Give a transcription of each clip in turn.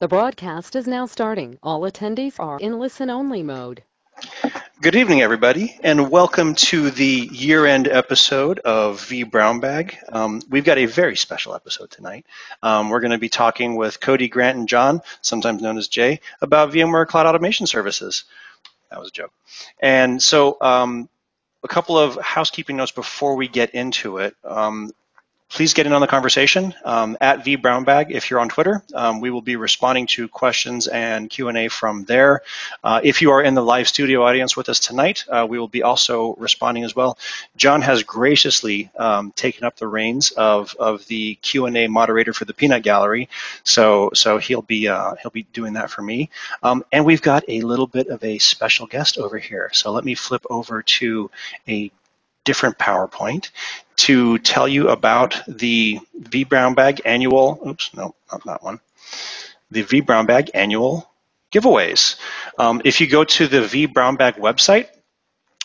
The broadcast is now starting. All attendees are in listen-only mode. Good evening, everybody, and welcome to the year-end episode of vBrownBag. Um, we've got a very special episode tonight. Um, we're going to be talking with Cody, Grant, and John, sometimes known as Jay, about VMware Cloud Automation Services. That was a joke. And so um, a couple of housekeeping notes before we get into it. Um, please get in on the conversation um, at vbrownbag if you're on Twitter. Um, we will be responding to questions and Q&A from there. Uh, if you are in the live studio audience with us tonight, uh, we will be also responding as well. John has graciously um, taken up the reins of, of the Q&A moderator for the Peanut Gallery, so so he'll be uh, he'll be doing that for me. Um, and we've got a little bit of a special guest over here. So let me flip over to a different PowerPoint to tell you about the vBrownBag annual, oops, no, not that one, the vBrownBag annual giveaways. Um, if you go to the vBrownBag website,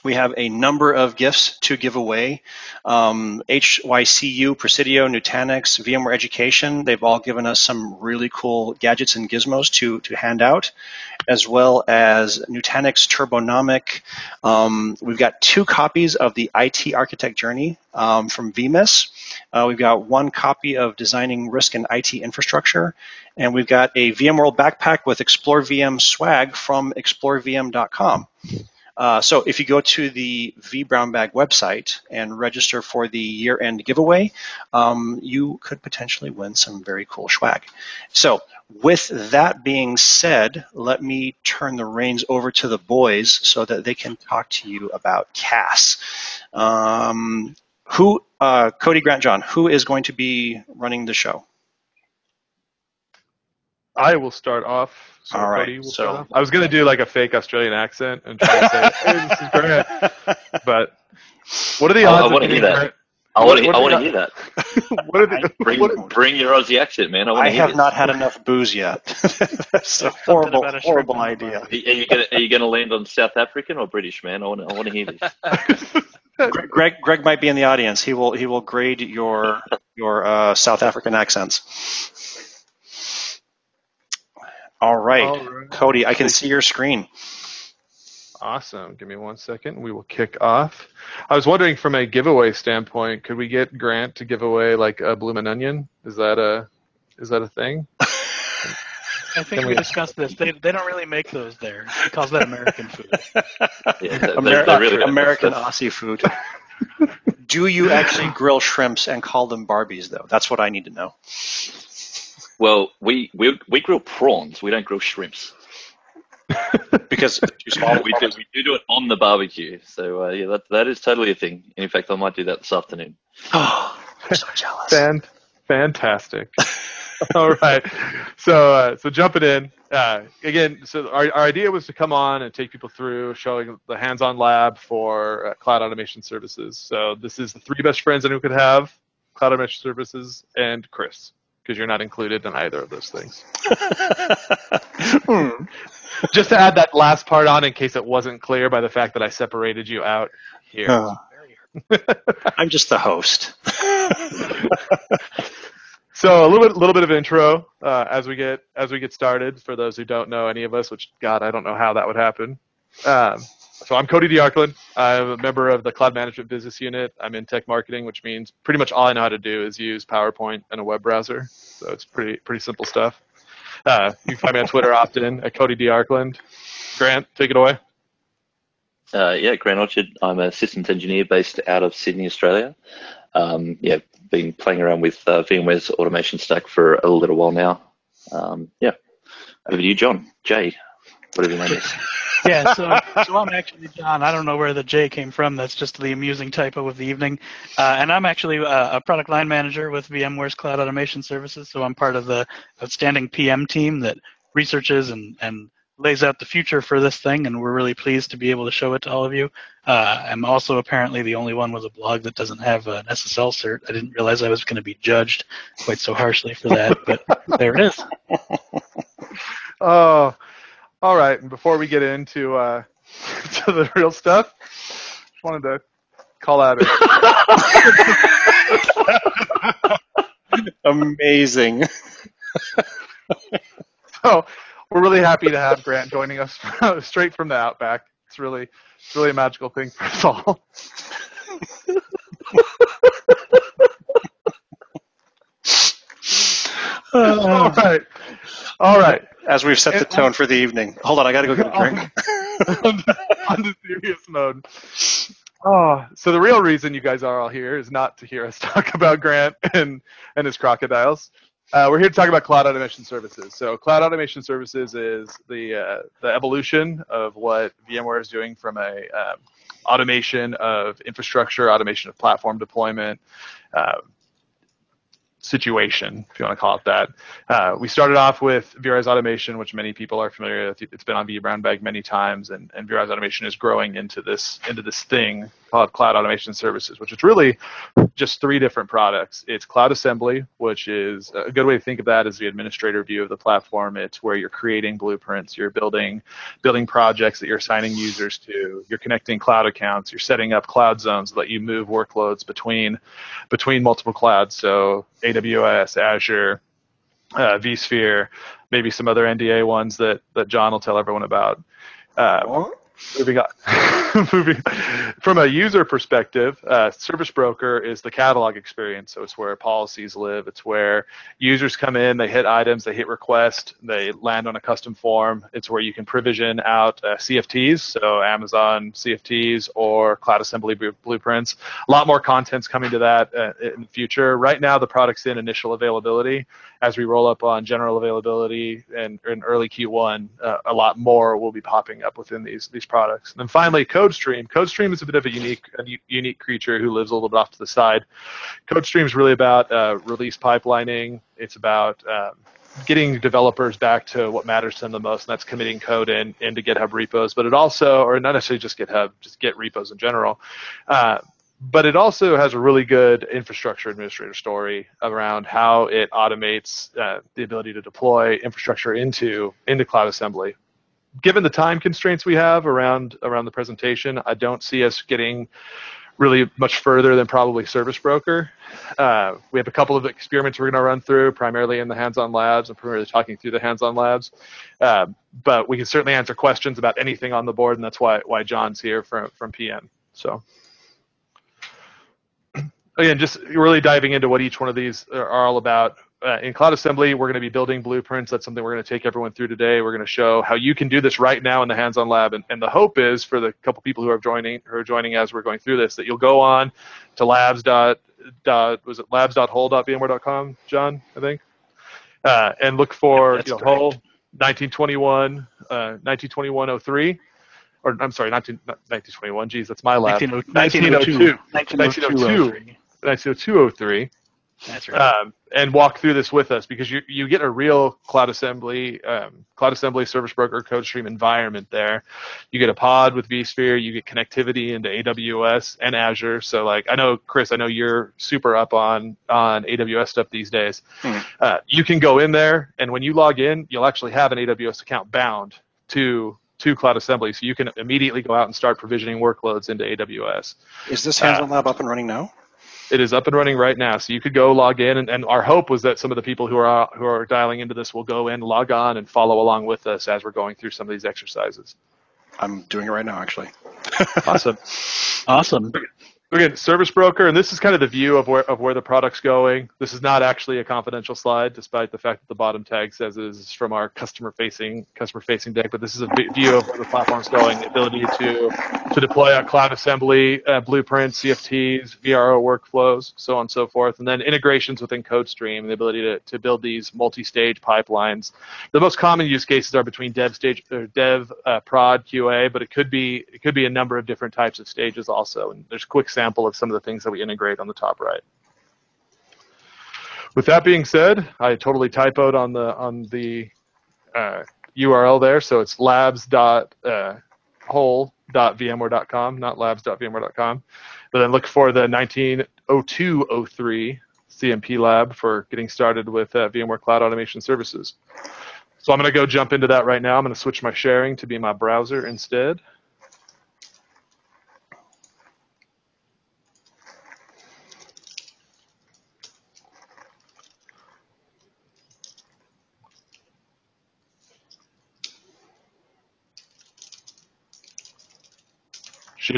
we have a number of gifts to give away. Um, HYCU, Presidio, Nutanix, VMware Education, they've all given us some really cool gadgets and gizmos to, to hand out, as well as Nutanix Turbonomic. Um, we've got two copies of the IT Architect Journey um, from VMIS. Uh, we've got one copy of Designing Risk and IT Infrastructure, and we've got a VMworld backpack with Explore VM swag from explorevm.com. Uh, so if you go to the V Brown Bag website and register for the year-end giveaway, um, you could potentially win some very cool swag. So with that being said, let me turn the reins over to the boys so that they can talk to you about CAS. Um, who, uh, Cody Grant John, who is going to be running the show? I will start off. So All right. So I was gonna do like a fake Australian accent and try to say, "Hey, this is Grant," but what are the odds? I want to hear that. I want to. I want to hear that. what are the, bring, what, bring your Aussie accent, man. I, I have this. not had enough booze yet. That's a horrible, a horrible idea. Are you gonna Are you gonna land on South African or British, man? I want. I want to hear this. Greg, Greg might be in the audience. He will. He will grade your your uh, South African accents. All right. All right. Cody, I can see your screen. Awesome. Give me one second. We will kick off. I was wondering from a giveaway standpoint, could we get Grant to give away like a bloomin' onion? Is that a is that a thing? I think we, we, discussed this. They, they don't really make those there. He calls that American food. yeah, Amer- they're really American Aussie food. Do you actually grill shrimps and call them Barbies though? That's what I need to know. Well, we, we, we grill prawns. We don't grill shrimps. because too small. we, do, we do do it on the barbecue. So uh, yeah, that, that is totally a thing. And in fact, I might do that this afternoon. Oh, I'm so jealous. Fan- fantastic. All right. So uh, so jumping in uh, again. So our, our idea was to come on and take people through showing the hands-on lab for uh, cloud automation services. So this is the three best friends anyone could have: cloud automation services and Chris because you're not included in either of those things. Hmm. Just to add that last part on in case it wasn't clear by the fact that I separated you out here. Uh, I'm just the host. so a little bit, little bit of intro uh, as we get as we get started. For those who don't know any of us, which God, I don't know how that would happen. Um, so I'm Cody DeArkland. I'm a member of the Cloud Management Business Unit. I'm in tech marketing, which means pretty much all I know how to do is use PowerPoint and a web browser. So it's pretty pretty simple stuff. Uh, you can find me on Twitter often at Cody DeArkland. Grant, take it away. Uh, yeah, Grant Orchard. I'm a systems engineer based out of Sydney, Australia. Um, yeah, been playing around with uh, VMware's automation stack for a little while now. Um, yeah, over to you, John. Jay, whatever your name is yeah, so, so I'm actually John. I don't know where the J came from. That's just the amusing typo of the evening. Uh, and I'm actually a, uh, a, product line manager with VMware's Cloud Automation Services. So I'm part of the outstanding PM team that researches and, and lays out the future for this thing. And we're really pleased to be able to show it to all of you. Uh, I'm also apparently the only one with a blog that doesn't have an SSL cert. I didn't realize I was going to be judged quite so harshly for that, but there it is. Oh, all right, and before we get into uh, to the real stuff, just wanted to call out. Amazing. so, we're really happy to have Grant joining us straight from the Outback. It's really, it's really a magical thing for us all. all right, all right. As we've set the tone for the evening. Hold on, I got to go get a drink. on the serious mode. Oh, so the real reason you guys are all here is not to hear us talk about Grant and and his crocodiles. Uh, we're here to talk about cloud automation services. So cloud automation services is the uh, the evolution of what VMware is doing from a um, automation of infrastructure, automation of platform deployment, uh, situation, if you want to call it that. Uh, we started off with vRealize Automation, which many people are familiar with. It's been on V Brown Bag many times, and, and vRealize Automation is growing into this into this thing called Cloud Automation Services, which is really just three different products. It's Cloud Assembly, which is a good way to think of that as the administrator view of the platform. It's where you're creating blueprints, you're building building projects that you're assigning users to, you're connecting cloud accounts, you're setting up cloud zones that you move workloads between between multiple clouds. So AWS, Azure, uh, vSphere, maybe some other NDA ones that that John will tell everyone about. Uh, moving on. moving from a user perspective, uh, Service Broker is the catalog experience. So it's where policies live. It's where users come in, they hit items, they hit request, they land on a custom form. It's where you can provision out uh, CFTs, so Amazon CFTs or Cloud Assembly blueprints. A lot more content's coming to that uh, in the future. Right now, the product's in initial availability. As we roll up on general availability and in early Q1, uh, a lot more will be popping up within these these products. And then finally, CodeStream. CodeStream is a bit of a unique a unique creature who lives a little bit off to the side. CodeStream is really about uh, release pipelining. It's about um, getting developers back to what matters to them the most, and that's committing code in into GitHub repos. But it also, or not necessarily just GitHub, just Git repos in general. Uh, but it also has a really good infrastructure administrator story around how it automates uh, the ability to deploy infrastructure into into Cloud Assembly. Given the time constraints we have around around the presentation, I don't see us getting really much further than probably Service Broker. Uh, we have a couple of experiments we're going to run through, primarily in the hands-on labs and primarily talking through the hands-on labs. Uh, but we can certainly answer questions about anything on the board, and that's why why John's here from from PM. So again, just really diving into what each one of these are all about. Uh, in Cloud Assembly, we're going to be building blueprints. That's something we're going to take everyone through today. We're going to show how you can do this right now in the hands-on lab. And, and the hope is for the couple people who are joining, who are joining as we're going through this, that you'll go on to labs dot dot was it labs.hol.vmware.com, John, I think, uh, and look for you know, whole 1921 uh, 1921 or I'm sorry, 19, 1921. Geez, that's my lab. 1902. 1902. 190203 That's right. um, and walk through this with us because you, you get a real cloud assembly um, cloud assembly service broker code stream environment there you get a pod with vsphere you get connectivity into aws and azure so like i know chris i know you're super up on on aws stuff these days Hmm. uh, you can go in there and when you log in you'll actually have an aws account bound to to cloud assembly so you can immediately go out and start provisioning workloads into aws Is this hands-on lab up and running now? It is up and running right now. So you could go log in, and, and our hope was that some of the people who are who are dialing into this will go in, log on, and follow along with us as we're going through some of these exercises. I'm doing it right now, actually. Awesome. Awesome. Again, service broker, and this is kind of the view of where of where the product's going. This is not actually a confidential slide, despite the fact that the bottom tag says it is from our customer facing customer facing deck. But this is a view of where the platform's going, the ability to to deploy a cloud assembly, uh, blueprints, CFTs, VRO workflows, so on and so forth, and then integrations within CodeStream, the ability to, to build these multi-stage pipelines. The most common use cases are between dev stage, or dev, uh, prod, QA, but it could be it could be a number of different types of stages also. And there's quick sample of some of the things that we integrate on the top right. With that being said, I totally typoed on the on the uh, URL there, so it's labs.hol.vmware.com, not labs.vmware.com. But then look for the 190203 CMP lab for getting started with uh, VMware Cloud Automation Services. So I'm going to go jump into that right now. I'm going to switch my sharing to be my browser instead.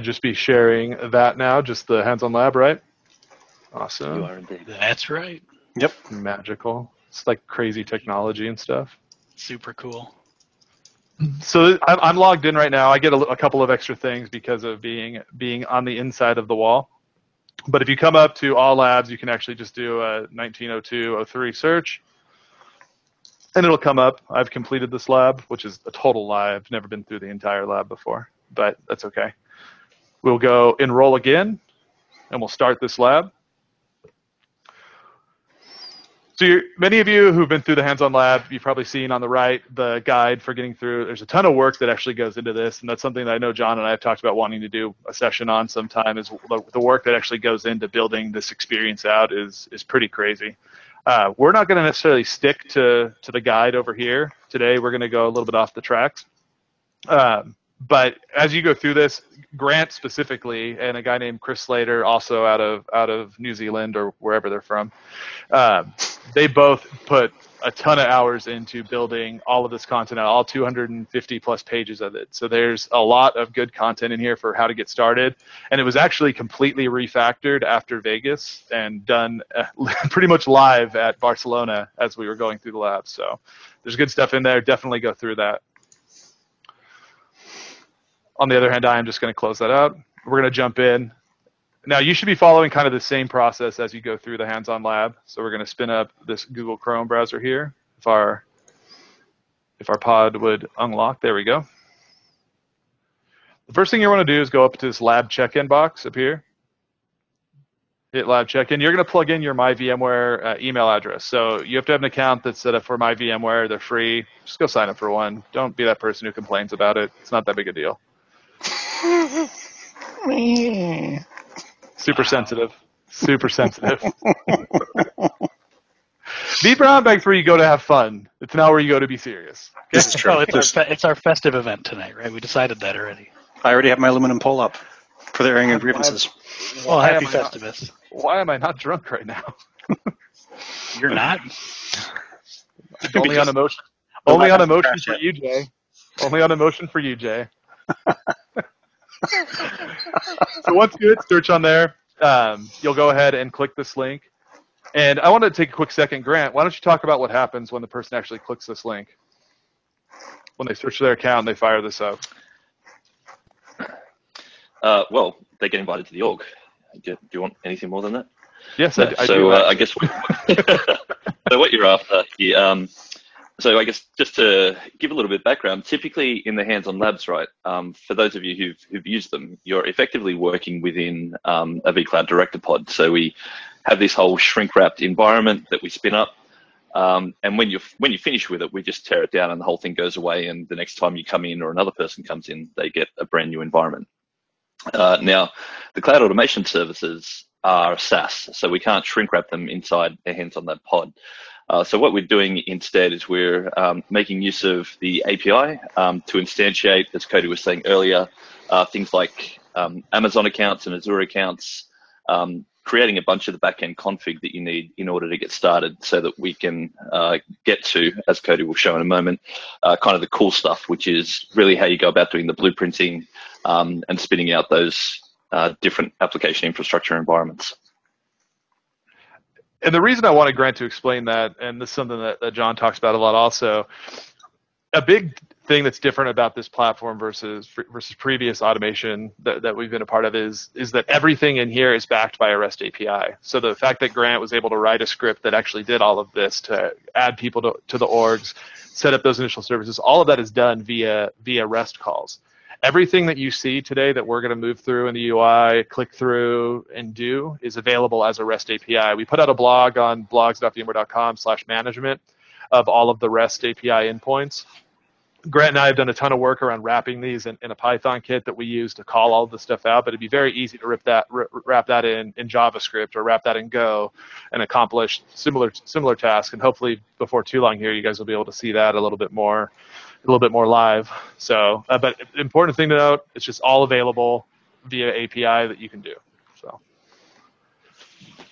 Should just be sharing that now, just the hands-on lab, right? You Awesome. are indeed. That's right. Yep. Magical. It's like crazy technology and stuff. Super cool. So I'm, I'm logged in right now. I get a, a couple of extra things because of being being on the inside of the wall. But if you come up to all labs, you can actually just do a 1902-03 search, and it'll come up. I've completed this lab, which is a total lie. I've never been through the entire lab before, but that's okay. We'll go enroll again, and we'll start this lab. So many of you who've been through the hands-on lab, you've probably seen on the right the guide for getting through. There's a ton of work that actually goes into this, and that's something that I know John and I have talked about wanting to do a session on sometime. Is the, the work that actually goes into building this experience out is is pretty crazy. Uh, we're not going to necessarily stick to to the guide over here today. We're going to go a little bit off the tracks. Um, but as you go through this, Grant specifically, and a guy named Chris Slater, also out of out of New Zealand or wherever they're from, um, they both put a ton of hours into building all of this content all 250 plus pages of it. So there's a lot of good content in here for how to get started. And it was actually completely refactored after Vegas and done uh, pretty much live at Barcelona as we were going through the lab. So there's good stuff in there. Definitely go through that. On the other hand, I am just going to close that out. We're going to jump in. Now, you should be following kind of the same process as you go through the hands-on lab. So we're going to spin up this Google Chrome browser here. If our if our pod would unlock, there we go. The first thing you want to do is go up to this lab check-in box up here. Hit lab check-in. You're going to plug in your My VMware uh, email address. So you have to have an account that's set up for My VMware. They're free. Just go sign up for one. Don't be that person who complains about it. It's not that big a deal. Super sensitive. Super sensitive. vBrownBag's where you go to have fun. It's not where you go to be serious. This is true. Oh, it's our, This- fe- it's our festive event tonight, right? We decided that already. I already have my aluminum pole up for the airing of grievances. Well, Why happy am I not- Festivus. Why am I not drunk right now? You're not? Only on emotion. Only on emotion for you, Jay. Only on emotion for you, Jay. so once you hit search on there, um, you'll go ahead and click this link. And I want to take a quick second, Grant. Why don't you talk about what happens when the person actually clicks this link? When they search their account, and they fire this up. Uh, well, they get invited to the org. Do, do you want anything more than that? Yes, I, I so do. uh, I guess so. What you're after, um, so I guess just to give a little bit of background, typically in the hands-on labs, right? Um, for those of you who've, who've used them, you're effectively working within um, a vCloud Director pod. So we have this whole shrink-wrapped environment that we spin up, um, and when you when you finish with it, we just tear it down, and the whole thing goes away. And the next time you come in or another person comes in, they get a brand new environment. Uh, now, the cloud automation services are SaaS, so we can't shrink wrap them inside a hands-on lab pod. Uh, so what we're doing instead is we're um, making use of the API um, to instantiate, as Cody was saying earlier, uh, things like um, Amazon accounts and Azure accounts, um, creating a bunch of the backend config that you need in order to get started so that we can uh, get to, as Cody will show in a moment, uh, kind of the cool stuff, which is really how you go about doing the blueprinting um, and spinning out those uh, different application infrastructure environments. And the reason I wanted Grant to explain that, and this is something that, that John talks about a lot also, a big thing that's different about this platform versus versus previous automation that, that we've been a part of is is that everything in here is backed by a REST API. So the fact that Grant was able to write a script that actually did all of this to add people to, to the orgs, set up those initial services, all of that is done via via REST calls. Everything that you see today that we're going to move through in the UI, click through, and do is available as a REST API. We put out a blog on blogs.vmware.com/management of all of the REST API endpoints. Grant and I have done a ton of work around wrapping these in, in a Python kit that we use to call all this stuff out. But it'd be very easy to rip that, r- wrap that in, in JavaScript or wrap that in Go, and accomplish similar similar tasks. And hopefully, before too long here, you guys will be able to see that a little bit more, a little bit more live. So, uh, but important thing to note, it's just all available via API that you can do. So,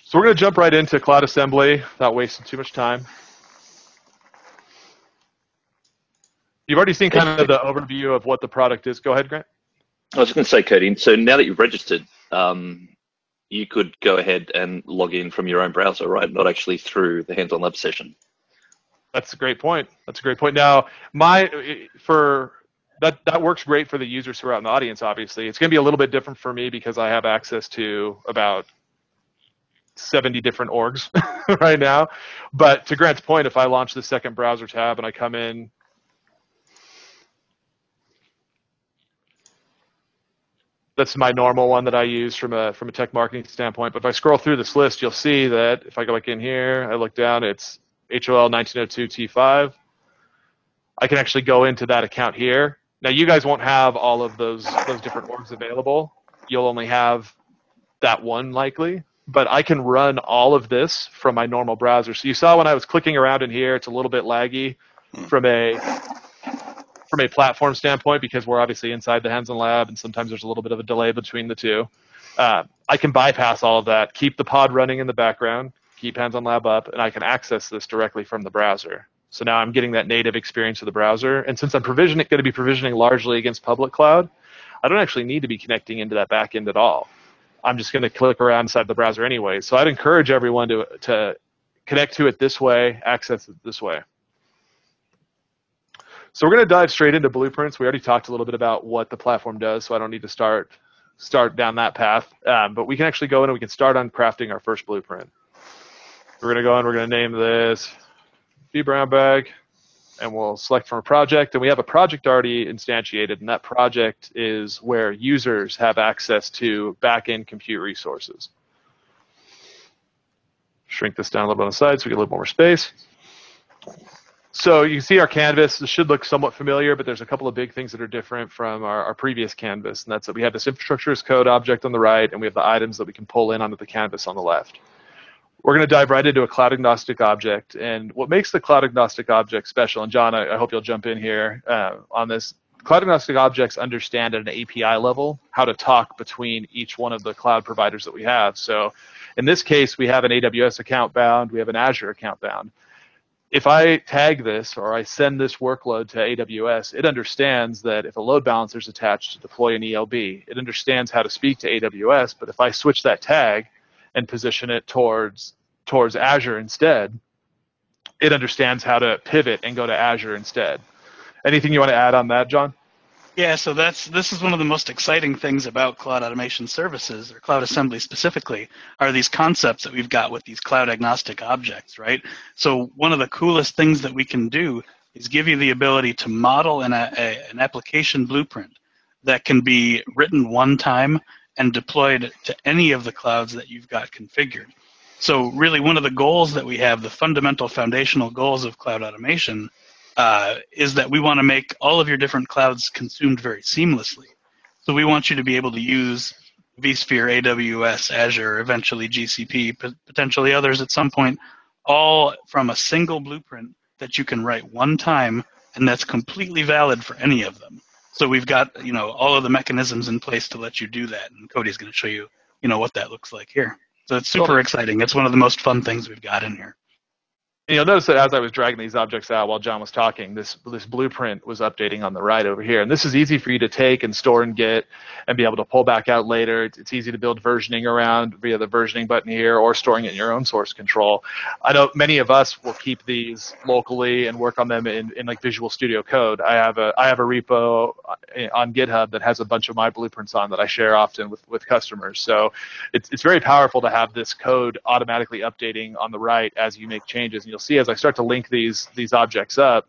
so we're going to jump right into Cloud Assembly without wasting too much time. You've already seen kind of the overview of what the product is. Go ahead, Grant. I was going to say, Cody. So now that you've registered, um, you could go ahead and log in from your own browser, right? Not actually through the hands-on lab session. That's a great point. That's a great point. Now, my for that that works great for the users who are out in the audience. Obviously, it's going to be a little bit different for me because I have access to about 70 different orgs right now. But to Grant's point, if I launch the second browser tab and I come in, that's my normal one that I use from a from a tech marketing standpoint. But if I scroll through this list, you'll see that if I go back in here, I look down, it's HOL 1902 T5. I can actually go into that account here. Now you guys won't have all of those those different orgs available. You'll only have that one likely, but I can run all of this from my normal browser. So you saw when I was clicking around in here, it's a little bit laggy from a from a platform standpoint because we're obviously inside the hands-on lab and sometimes there's a little bit of a delay between the two. Uh, I can bypass all of that, keep the pod running in the background, keep hands-on lab up, and I can access this directly from the browser. So now I'm getting that native experience of the browser. And since I'm provisioning, going to be provisioning largely against public cloud, I don't actually need to be connecting into that backend at all. I'm just going to click around inside the browser anyway. So I'd encourage everyone to, to connect to it this way, access it this way. So we're going to dive straight into blueprints. We already talked a little bit about what the platform does, so I don't need to start start down that path. Um, but we can actually go in and we can start on crafting our first blueprint. We're going to go in, we're going to name this V Brown Bag, and we'll select from a project. And we have a project already instantiated, and that project is where users have access to back-end compute resources. Shrink this down a little bit on the side so we get a little more space. So you can see our canvas. This should look somewhat familiar, but there's a couple of big things that are different from our, our previous canvas, and that's that we have this infrastructure as code object on the right, and we have the items that we can pull in onto the canvas on the left. We're going to dive right into a cloud agnostic object, and what makes the cloud agnostic object special, and John, I, I hope you'll jump in here uh, on this. Cloud agnostic objects understand at an API level how to talk between each one of the cloud providers that we have. So in this case, we have an AWS account bound, we have an Azure account bound if I tag this or I send this workload to AWS, it understands that if a load balancer is attached to deploy an ELB, it understands how to speak to AWS. But if I switch that tag and position it towards towards Azure instead, it understands how to pivot and go to Azure instead. Anything you want to add on that, John? Yeah, so that's this is one of the most exciting things about cloud automation services or cloud assembly specifically are these concepts that we've got with these cloud agnostic objects, right? So one of the coolest things that we can do is give you the ability to model an, a, an application blueprint that can be written one time and deployed to any of the clouds that you've got configured. So really one of the goals that we have, the fundamental foundational goals of cloud automation uh, is that we want to make all of your different clouds consumed very seamlessly. So we want you to be able to use vSphere, AWS, Azure, eventually GCP, potentially others at some point, all from a single blueprint that you can write one time and that's completely valid for any of them. So we've got, you know, all of the mechanisms in place to let you do that. And Cody's going to show you, you know, what that looks like here. So it's super exciting. It's one of the most fun things we've got in here. And you'll notice that as I was dragging these objects out while John was talking, this this blueprint was updating on the right over here. And this is easy for you to take and store and get and be able to pull back out later. It's, it's easy to build versioning around via the versioning button here or storing it in your own source control. I know many of us will keep these locally and work on them in, in like Visual Studio Code. I have a I have a repo on GitHub that has a bunch of my blueprints on that I share often with, with customers. So it's, it's very powerful to have this code automatically updating on the right as you make changes. And you'll see as I start to link these these objects up,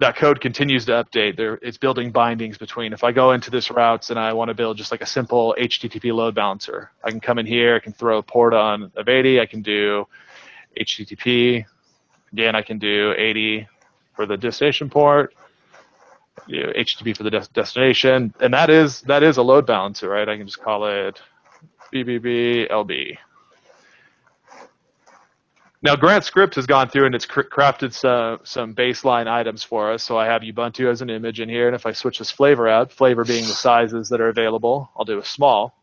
that code continues to update. There, it's building bindings between. If I go into this routes and I want to build just like a simple HTTP load balancer, I can come in here. I can throw a port on of 80. I can do HTTP. Again, I can do 80 for the destination port. Do HTTP for the des- destination, and that is that is a load balancer, right? I can just call it BBB LB. Now, Grant Script has gone through and it's crafted some, some baseline items for us. So I have Ubuntu as an image in here, and if I switch this flavor out, flavor being the sizes that are available, I'll do a small.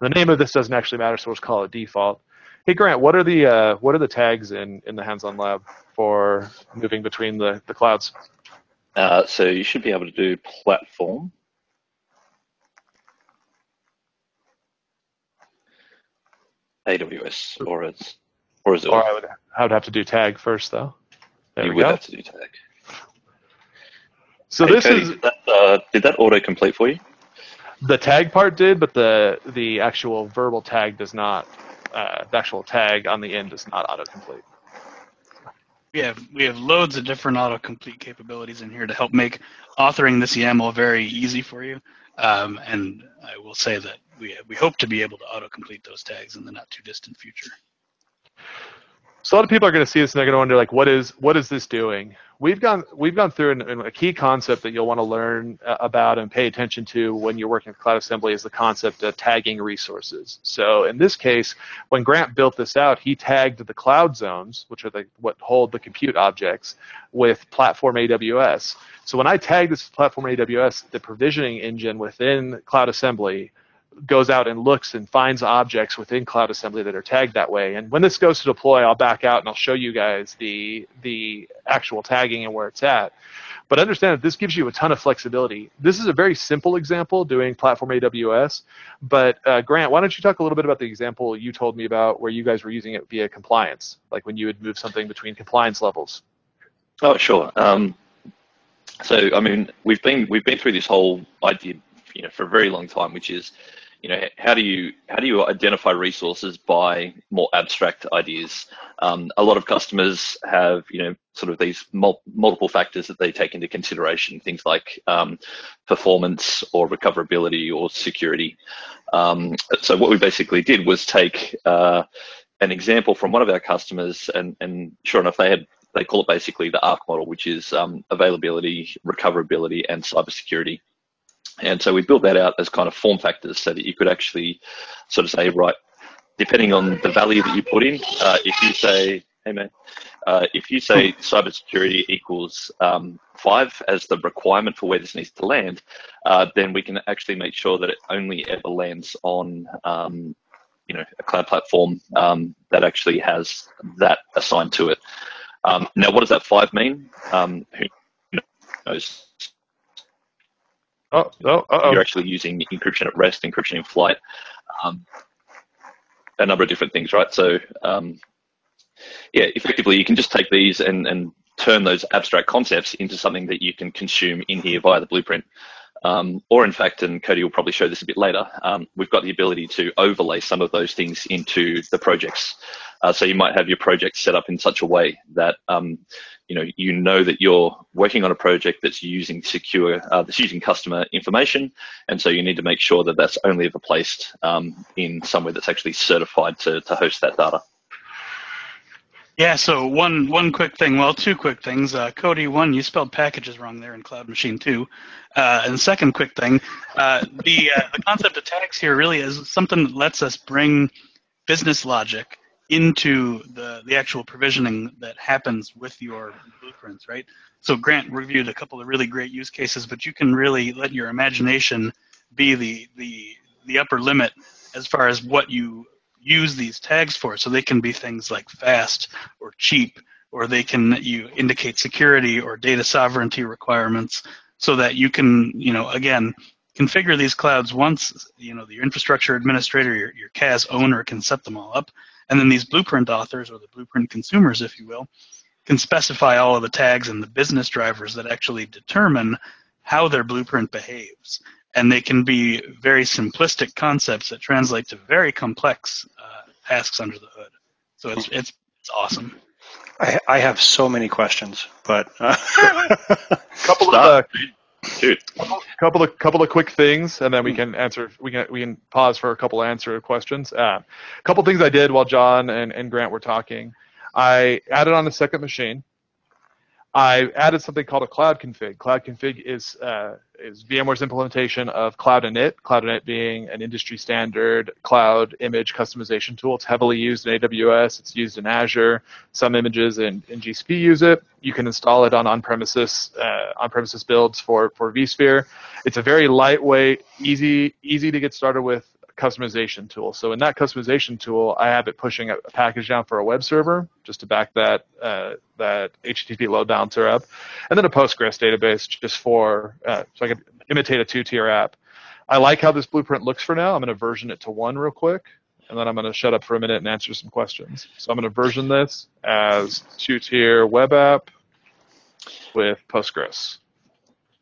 The name of this doesn't actually matter, so we'll just call it default. Hey, Grant, what are the uh, what are the tags in, in the hands-on lab for moving between the, the clouds? Uh, so you should be able to do platform. AWS or as or as Or I would, I would have to do tag first, though. There you we would go. have to do tag. So Hey, this Cody, is did that, uh, did that auto complete for you? the tag part did, but the the actual verbal tag does not. Uh, the actual tag on the end does not autocomplete. We have we have loads of different autocomplete capabilities in here to help make authoring this YAML very easy for you. Um, and I will say that we we hope to be able to autocomplete those tags in the not too distant future. So a lot of people are going to see this and they're going to wonder, like, what is what is this doing? We've gone we've gone through an, a key concept that you'll want to learn uh, about and pay attention to when you're working with Cloud Assembly is the concept of tagging resources. So in this case, when Grant built this out, he tagged the cloud zones, which are the what hold the compute objects, with Platform AWS. So when I tag this Platform AWS, the provisioning engine within Cloud Assembly goes out and looks and finds objects within Cloud Assembly that are tagged that way. And when this goes to deploy, I'll back out and I'll show you guys the the actual tagging and where it's at. But understand that this gives you a ton of flexibility. This is a very simple example doing platform AWS. But uh, Grant, why don't you talk a little bit about the example you told me about where you guys were using it via compliance, like when you would move something between compliance levels? Oh, sure. Um, so, I mean, we've been we've been through this whole idea, you know, for a very long time, which is, you know, how do you how do you identify resources by more abstract ideas? Um, a lot of customers have, you know, sort of these mul- multiple factors that they take into consideration, things like um, performance or recoverability or security. Um, so, what we basically did was take uh, an example from one of our customers, and, and sure enough, they had they call it basically the ARC model, which is um, availability, recoverability, and cybersecurity. And so we built that out as kind of form factors so that you could actually sort of say, right, depending on the value that you put in, uh, if you say, hey man, uh, if you say cybersecurity equals um, five as the requirement for where this needs to land, uh, then we can actually make sure that it only ever lands on um, you know a cloud platform um, that actually has that assigned to it. Um, now, what does that five mean? Um, who knows? Oh, oh, oh. You're actually using encryption at rest, encryption in flight, um, a number of different things, right? So, um, yeah, effectively, you can just take these and, and turn those abstract concepts into something that you can consume in here via the blueprint. Um, or in fact, and Cody will probably show this a bit later, um, we've got the ability to overlay some of those things into the projects. Uh, so you might have your project set up in such a way that um, you know you know that you're working on a project that's using secure, uh, that's using customer information, and so you need to make sure that that's only ever placed um, in somewhere that's actually certified to, to host that data. Yeah, so one one quick thing, well, two quick things. Uh, Cody, one, you spelled packages wrong there in Cloud Machine two, uh, and second quick thing, uh, the uh, the concept of tags here really is something that lets us bring business logic into the the actual provisioning that happens with your blueprints, right? So Grant reviewed a couple of really great use cases, but you can really let your imagination be the the the upper limit as far as what you use these tags for. So they can be things like fast or cheap, or they can you indicate security or data sovereignty requirements, so that you can you know again configure these clouds once you know the infrastructure administrator, your, your CAS owner can set them all up, and then these blueprint authors or the blueprint consumers, if you will, can specify all of the tags and the business drivers that actually determine how their blueprint behaves and they can be very simplistic concepts that translate to very complex uh, tasks under the hood. So it's it's it's awesome. I, I have so many questions, but uh, couple of uh, Dude, couple of couple of quick things, and then we hmm. can answer. We can we can pause for a couple of answer questions. A couple things I did while John and, and Grant were talking. I added on a second machine. I added something called a cloud config. Cloud config is uh, is VMware's implementation of Cloud Init. Cloud Init being an industry standard cloud image customization tool. It's heavily used in AWS. It's used in Azure. Some images in, in GCP use it. You can install it on on-premises uh, on-premises builds for for vSphere. It's a very lightweight, easy easy to get started with customization tool. So in that customization tool, I have it pushing a package down for a web server just to back that uh, that HTTP load balancer up, and then a Postgres database just for uh, so I can imitate a two-tier app. I like how this blueprint looks for now. I'm going to version it to one real quick, and then I'm going to shut up for a minute and answer some questions. So I'm going to version this as two-tier web app with Postgres.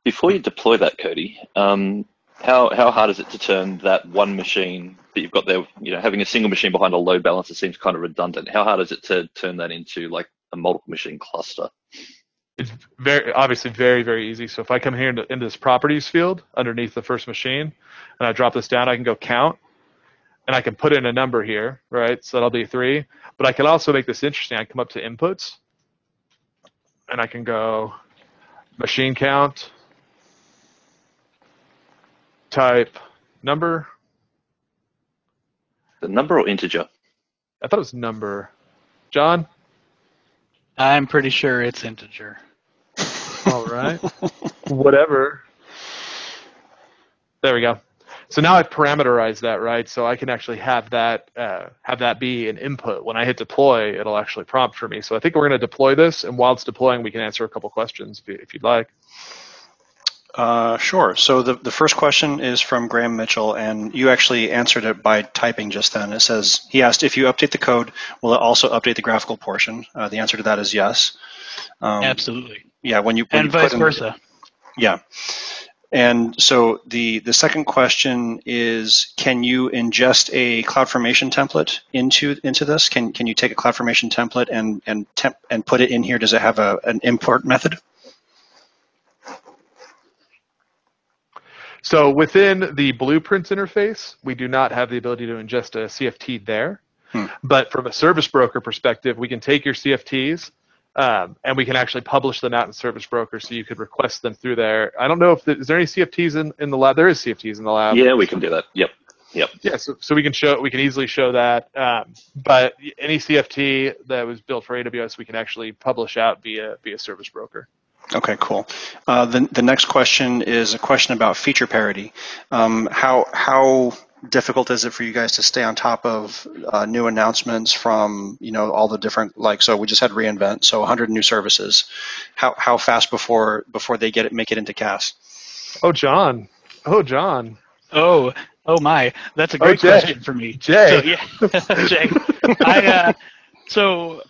Before you deploy that, Cody, um, how how hard is it to turn that one machine that you've got there? You know, having a single machine behind a load balancer seems kind of redundant. How hard is it to turn that into like a multiple machine cluster? It's very obviously very very easy. So if I come here into, into this properties field underneath the first machine, and I drop this down, I can go count, and I can put in a number here, right? So that'll be three. But I can also make this interesting. I come up to inputs, and I can go machine count type number. The number or integer? I thought it was number. John? I'm pretty sure it's integer. All right. Whatever. There we go. So now I've parameterized that, right? So I can actually have that uh, have that be an input. When I hit deploy, it'll actually prompt for me. So I think we're going to deploy this, and while it's deploying, we can answer a couple questions if, you, if you'd like. Uh, sure. So the, the first question is from Graham Mitchell, and you actually answered it by typing just then. It says, he asked, if you update the code, will it also update the graphical portion? Uh, the answer to that is yes. Um, Absolutely. Yeah, when you when And you vice in- versa. Yeah. And so the, the second question is, can you ingest a CloudFormation template into into this? Can can you take a CloudFormation template and and temp, and put it in here? Does it have a, an import method? So within the blueprints interface, we do not have the ability to ingest a CFT there. Hmm. But from a service broker perspective, we can take your CFTs um, and we can actually publish them out in Service Broker, so you could request them through there. I don't know if the, is there any CFTs in, in the lab. There is CFTs in the lab. Yeah, we can do that. Yep. Yep. Yeah, so, so we can show we can easily show that. Um, but any CFT that was built for AWS, we can actually publish out via via Service Broker. Okay, cool. Uh, the the next question is a question about feature parity. Um, how how difficult is it for you guys to stay on top of uh, new announcements from you know all the different like so we just had reInvent so 100 new services. How how fast before before they get it make it into CAS? Oh, John. Oh, John. Oh, oh my, that's a Oh, great Jay. question for me. Jay. So, yeah, Jay. I, uh, so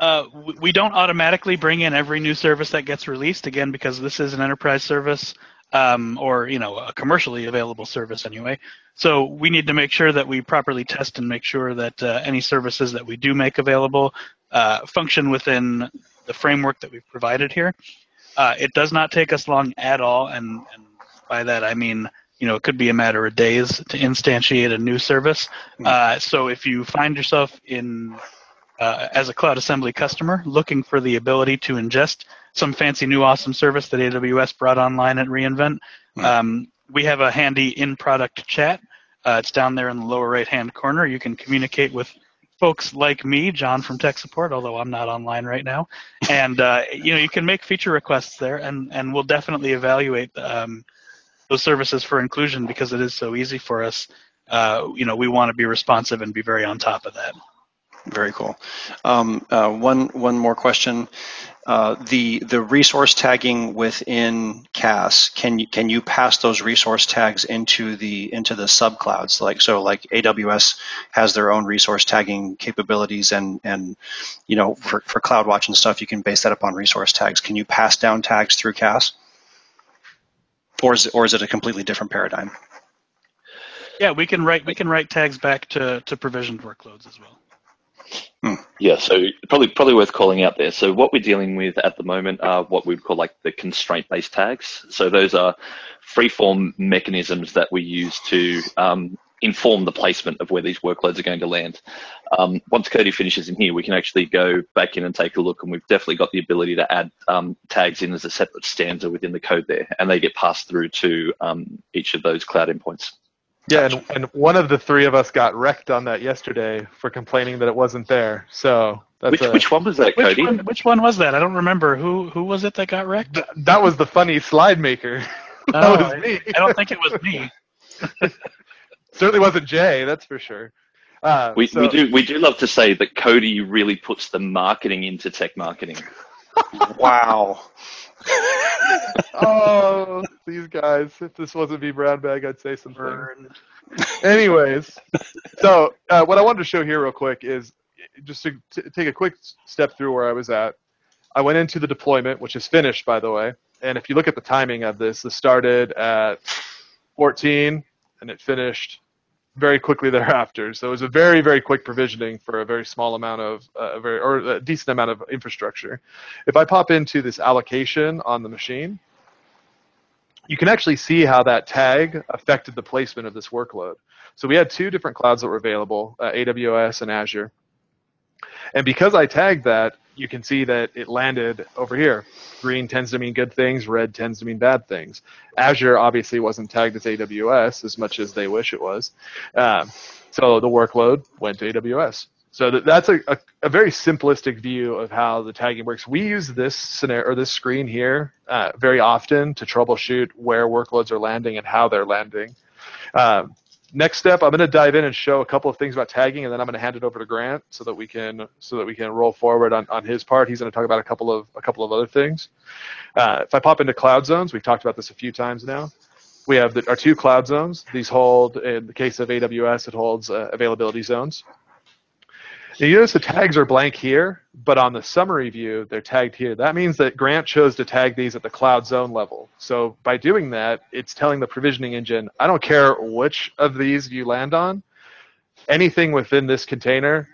uh, we don't automatically bring in every new service that gets released again because this is an enterprise service um, or you know a commercially available service anyway. So we need to make sure that we properly test and make sure that uh, any services that we do make available uh, function within the framework that we've provided here. Uh, it does not take us long at all, and, and by that I mean you know it could be a matter of days to instantiate a new service. Uh, so if you find yourself in uh, as a Cloud Assembly customer looking for the ability to ingest some fancy new awesome service that AWS brought online at reInvent, um, we have a handy in-product chat. Uh, it's down there in the lower right-hand corner. You can communicate with folks like me, John from Tech Support, although I'm not online right now. And uh, you know you can make feature requests there, and and we'll definitely evaluate um, those services for inclusion because it is so easy for us. Uh, you know we want to be responsive and be very on top of that. Very cool. Um, uh, one one more question. Uh, the the resource tagging within CAS can you can you pass those resource tags into the into the subclouds like so like AWS has their own resource tagging capabilities and and you know for, for CloudWatch and stuff you can base that upon resource tags. Can you pass down tags through CAS? Or is it, or is it a completely different paradigm? Yeah, we can write we can write tags back to, to provisioned workloads as well. Yeah, so probably probably worth calling out there. So what we're dealing with at the moment are what we'd call like the constraint-based tags. So those are free-form mechanisms that we use to um, inform the placement of where these workloads are going to land. Um, once Cody finishes in here, we can actually go back in and take a look, and we've definitely got the ability to add um, tags in as a separate stanza within the code there, and they get passed through to um, each of those cloud endpoints. Yeah, and, and one of the three of us got wrecked on that yesterday for complaining that it wasn't there. So that's Which a, which one was that, Which Cody? one, which one was that? I don't remember. Who who was it that got wrecked? th- that was the funny slide maker. that Oh, was me. I don't think it was me. Certainly wasn't Jay, that's for sure. Uh, We, so- we do we do love to say that Cody really puts the marketing into tech marketing. Wow. oh, these guys. If this wasn't vBrownBag, I'd say something. Burn. Anyways, so uh, what I wanted to show here real quick is just to t- take a quick step through where I was at. I went into the deployment, which is finished, by the way. And if you look at the timing of this, this started at 14 and it finished very quickly thereafter. So it was a very, very quick provisioning for a very small amount of, uh, a very, or a decent amount of infrastructure. If I pop into this allocation on the machine, you can actually see how that tag affected the placement of this workload. So we had two different clouds that were available, uh, AWS and Azure. And because I tagged that, you can see that it landed over here. Green tends to mean good things, red tends to mean bad things. Azure obviously wasn't tagged as AWS as much as they wish it was. Um, so the workload went to AWS. So that, that's a, a, a very simplistic view of how the tagging works. We use this scenario or this screen here uh, very often to troubleshoot where workloads are landing and how they're landing. Um, next step, I'm going to dive in and show a couple of things about tagging, and then I'm going to hand it over to Grant so that we can so that we can roll forward on, on his part. He's going to talk about a couple of a couple of other things. Uh, if I pop into cloud zones, we've talked about this a few times now. We have the, our two cloud zones. These hold, in the case of AWS, it holds uh, availability zones. You notice the tags are blank here, but on the summary view, they're tagged here. That means that Grant chose to tag these at the cloud zone level. So by doing that, it's telling the provisioning engine, I don't care which of these you land on, anything within this container,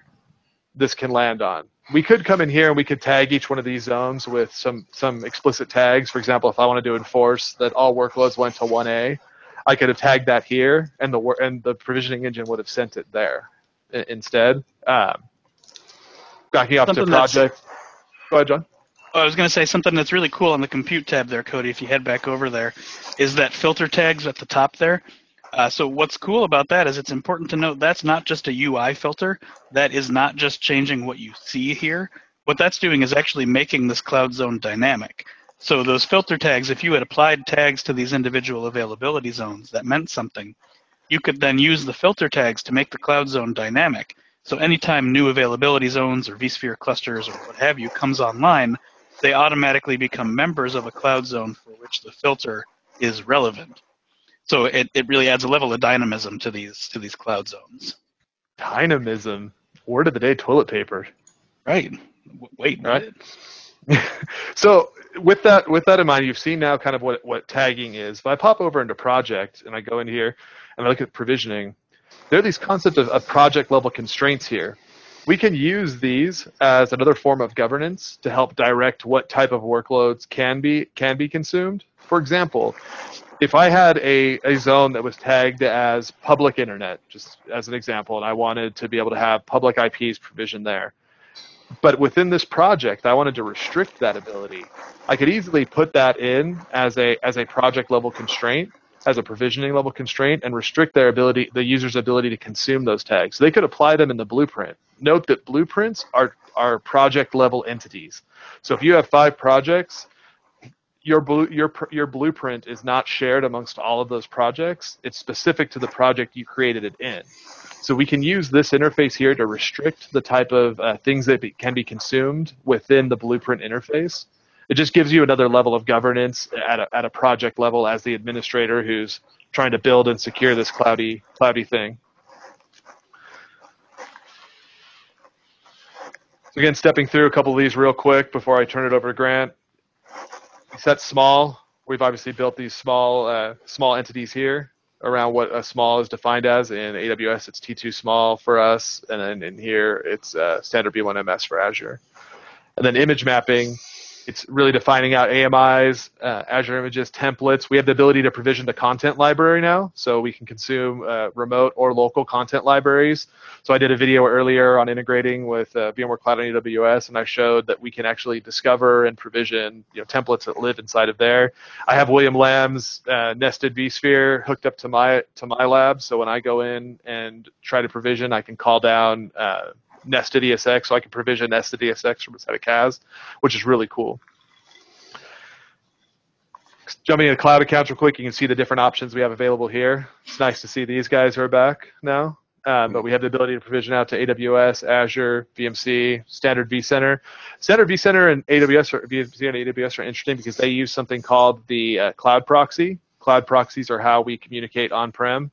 this can land on. We could come in here and we could tag each one of these zones with some, some explicit tags. For example, if I wanted to enforce that all workloads went to 1A, I could have tagged that here, and the and the provisioning engine would have sent it there instead. Um, backing up to Something that's- project. Go ahead, John. I was going to say something that's really cool on the compute tab there, Cody. If you head back over there, is that filter tags at the top there. Uh, so what's cool about that is it's important to note that's not just a UI filter. That is not just changing what you see here. What that's doing is actually making this cloud zone dynamic. So those filter tags, if you had applied tags to these individual availability zones that meant something, you could then use the filter tags to make the cloud zone dynamic. So anytime new availability zones or vSphere clusters or what have you comes online, they automatically become members of a cloud zone for which the filter is relevant. So it, it really adds a level of dynamism to these to these cloud zones. Dynamism. Word of the day: toilet paper. Right. Wait. Right. so with that with that in mind, you've seen now kind of what what tagging is. If I pop over into project and I go in here and I look at provisioning, there are these concepts of, of project level constraints here. We can use these as another form of governance to help direct what type of workloads can be can be consumed. For example, if I had a, a zone that was tagged as public internet, just as an example, and I wanted to be able to have public IPs provisioned there, but within this project, I wanted to restrict that ability. I could easily put that in as a as a project level constraint, as a provisioning level constraint, and restrict their ability, the user's ability to consume those tags. They could apply them in the blueprint. Note that blueprints are are project level entities. So if you have five projects, your blue, your your blueprint is not shared amongst all of those projects. It's specific to the project you created it in. So we can use this interface here to restrict the type of uh, things that be, can be consumed within the blueprint interface. It just gives you another level of governance at a, at a project level as the administrator who's trying to build and secure this cloudy cloudy thing. So again, stepping through a couple of these real quick before I turn it over to Grant. Set small. We've obviously built these small uh, small entities here around what a small is defined as. In AWS, it's T2 small for us, and then in here, it's uh, standard B1MS for Azure. And then image mapping, it's really defining out AMIs, uh, Azure Images, templates. We have the ability to provision the content library now, so we can consume uh, remote or local content libraries. So I did a video earlier on integrating with uh, VMware Cloud on AWS, and I showed that we can actually discover and provision you know, templates that live inside of there. I have William Lam's uh, nested vSphere hooked up to my to my lab, so when I go in and try to provision, I can call down uh, nested ESX, so I can provision nested ESX from a set of CAS, which is really cool. jumping into cloud accounts real quick, you can see the different options we have available here. It's nice to see these guys are back now. Um, but we have the ability to provision out to AWS, Azure, VMC, Standard vCenter. Standard vCenter and AWS are, VMC and AWS are interesting because they use something called the uh, cloud proxy. Cloud proxies are how we communicate on-prem.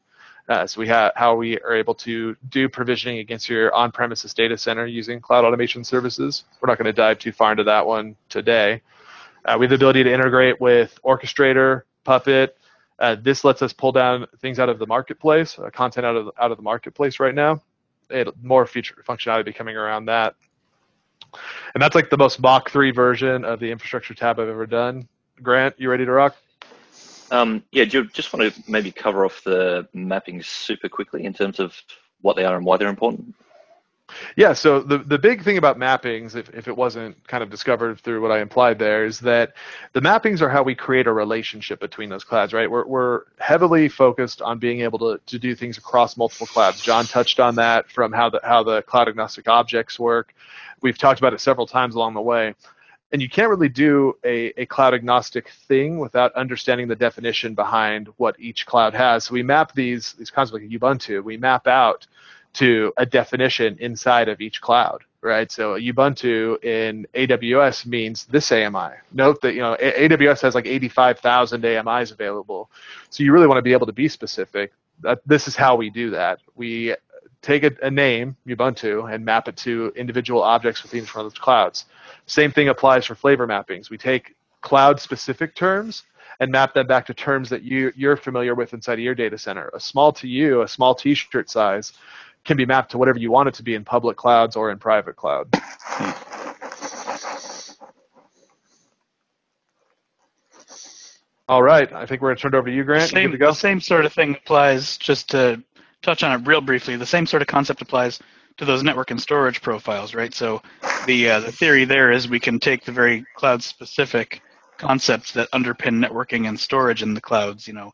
Uh, so we have how we are able to do provisioning against your on-premises data center using cloud automation services. We're not going to dive too far into that one today. Uh, we have the ability to integrate with Orchestrator, Puppet, uh, this lets us pull down things out of the marketplace, uh, content out of out of the marketplace right now. It, more feature functionality coming around that, and that's like the most Mach 3 version of the infrastructure tab I've ever done. Grant, you ready to rock? Um, yeah, do you just want to maybe cover off the mappings super quickly in terms of what they are and why they're important? Yeah, so the, the big thing about mappings, if, if it wasn't kind of discovered through what I implied there, is that the mappings are how we create a relationship between those clouds, right? We're, we're heavily focused on being able to, to do things across multiple clouds. John touched on that from how the, how the cloud agnostic objects work. We've talked about it several times along the way. And you can't really do a, a cloud agnostic thing without understanding the definition behind what each cloud has. So we map these, these concepts like Ubuntu, we map out to a definition inside of each cloud, right? So Ubuntu in AWS means this AMI. Note that you know AWS has like 85,000 AMIs available, so you really want to be able to be specific. That this is how we do that. We take a, a name Ubuntu and map it to individual objects within each one of those clouds. Same thing applies for flavor mappings. We take cloud-specific terms and map them back to terms that you, you're familiar with inside of your data center. A small to you, a small t-shirt size, can be mapped to whatever you want it to be in public clouds or in private cloud. All right, I think we're going to turn it over to you, Grant. Same, you the same sort of thing applies, just to touch on it real briefly, the same sort of concept applies to those network and storage profiles, right? So the, uh, the theory there is we can take the very cloud-specific concepts that underpin networking and storage in the clouds, you know,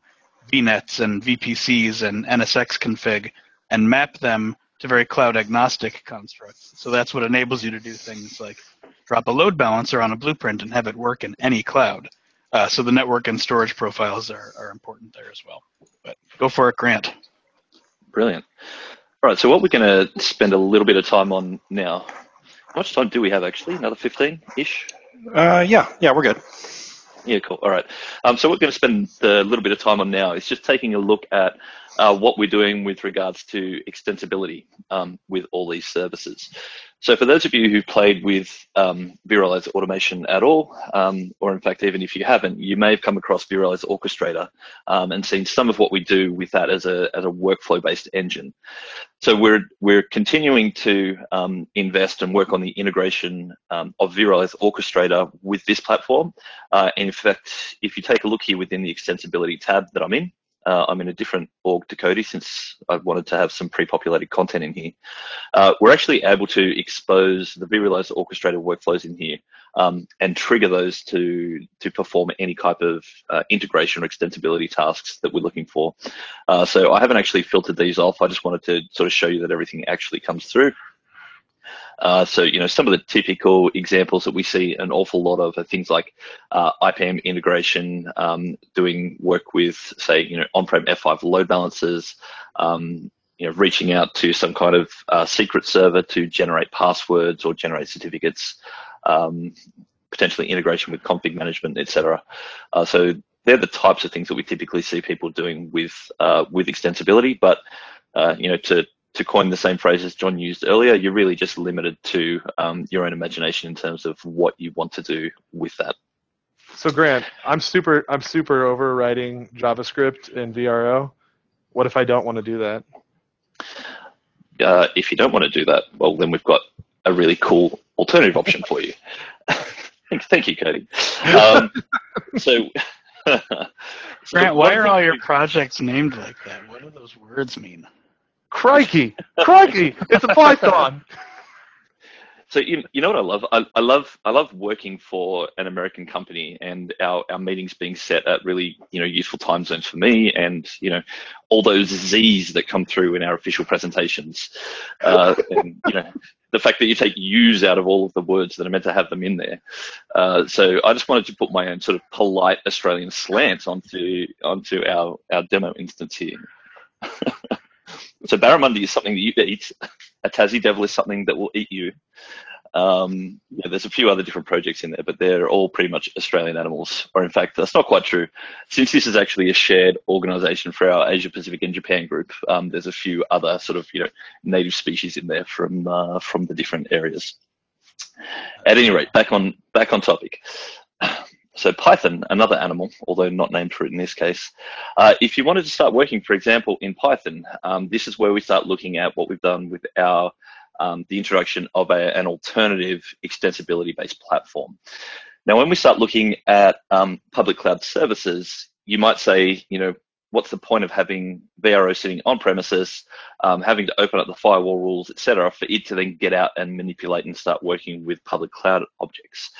VNets and VPCs and NSX config, and map them to very cloud agnostic constructs. So that's what enables you to do things like drop a load balancer on a blueprint and have it work in any cloud. Uh, so the network and storage profiles are, are important there as well. But go for it, Grant. Brilliant. All right, so what we're going to spend a little bit of time on now. How much time do we have actually? Another 15 ish? Uh, yeah, yeah, we're good. Yeah, cool. All right. Um, so what we're going to spend a little bit of time on now is just taking a look at uh, what we're doing with regards to extensibility um, with all these services. So for those of you who've played with um, Automation at all, um, or in fact, even if you haven't, you may have come across vRealize Orchestrator um, and seen some of what we do with that as a, as a workflow-based engine. So we're, we're continuing to um, invest and work on the integration um, of vRealize Orchestrator with this platform. Uh, in fact, if you take a look here within the extensibility tab that I'm in, uh, I'm in a different org to Cody since I wanted to have some pre-populated content in here. Uh, we're actually able to expose the vRealize Orchestrator workflows in here um, and trigger those to, to perform any type of uh, integration or extensibility tasks that we're looking for. Uh, so I haven't actually filtered these off. I just wanted to sort of show you that everything actually comes through. Uh, so, you know, some of the typical examples that we see an awful lot of are things like uh, IPAM integration, um, doing work with, say, you know, on-prem F5 load balancers, um, you know, reaching out to some kind of uh, secret server to generate passwords or generate certificates, um, potentially integration with config management, etc. Uh, so they're the types of things that we typically see people doing with uh, with extensibility. But uh, you know, to to coin the same phrase as John used earlier, you're really just limited to um, your own imagination in terms of what you want to do with that. So Grant, I'm super I'm super over writing JavaScript in VRO. What if I don't want to do that? Uh, if you don't want to do that, well, then we've got a really cool alternative option for you. Thank you, Cody. Um, so, so, Grant, why are all your projects named like that? What do those words mean? Crikey! Crikey! It's a Python! so you, you know what I love? I, I love I love working for an American company and our, our meetings being set at really you know useful time zones for me and you know all those Z's that come through in our official presentations. Uh, and you know the fact that you take U's out of all of the words that are meant to have them in there. Uh, so I just wanted to put my own sort of polite Australian slant onto onto our our demo instance here. so barramundi is something that you eat. A Tassie devil is something that will eat you. Um, yeah, there's a few other different projects in there, but they're all pretty much Australian animals. Or in fact, that's not quite true. Since this is actually a shared organization for our Asia Pacific and Japan group, um, there's a few other sort of you know native species in there from uh, from the different areas. At any rate, back on back on topic. So Python, another animal, although not named for it in this case. Uh, if you wanted to start working, for example, in Python, um, this is where we start looking at what we've done with our um, the introduction of a, an alternative extensibility-based platform. Now, when we start looking at um, public cloud services, you might say, you know, what's the point of having VRO sitting on premises, um, having to open up the firewall rules, etc., for it to then get out and manipulate and start working with public cloud objects.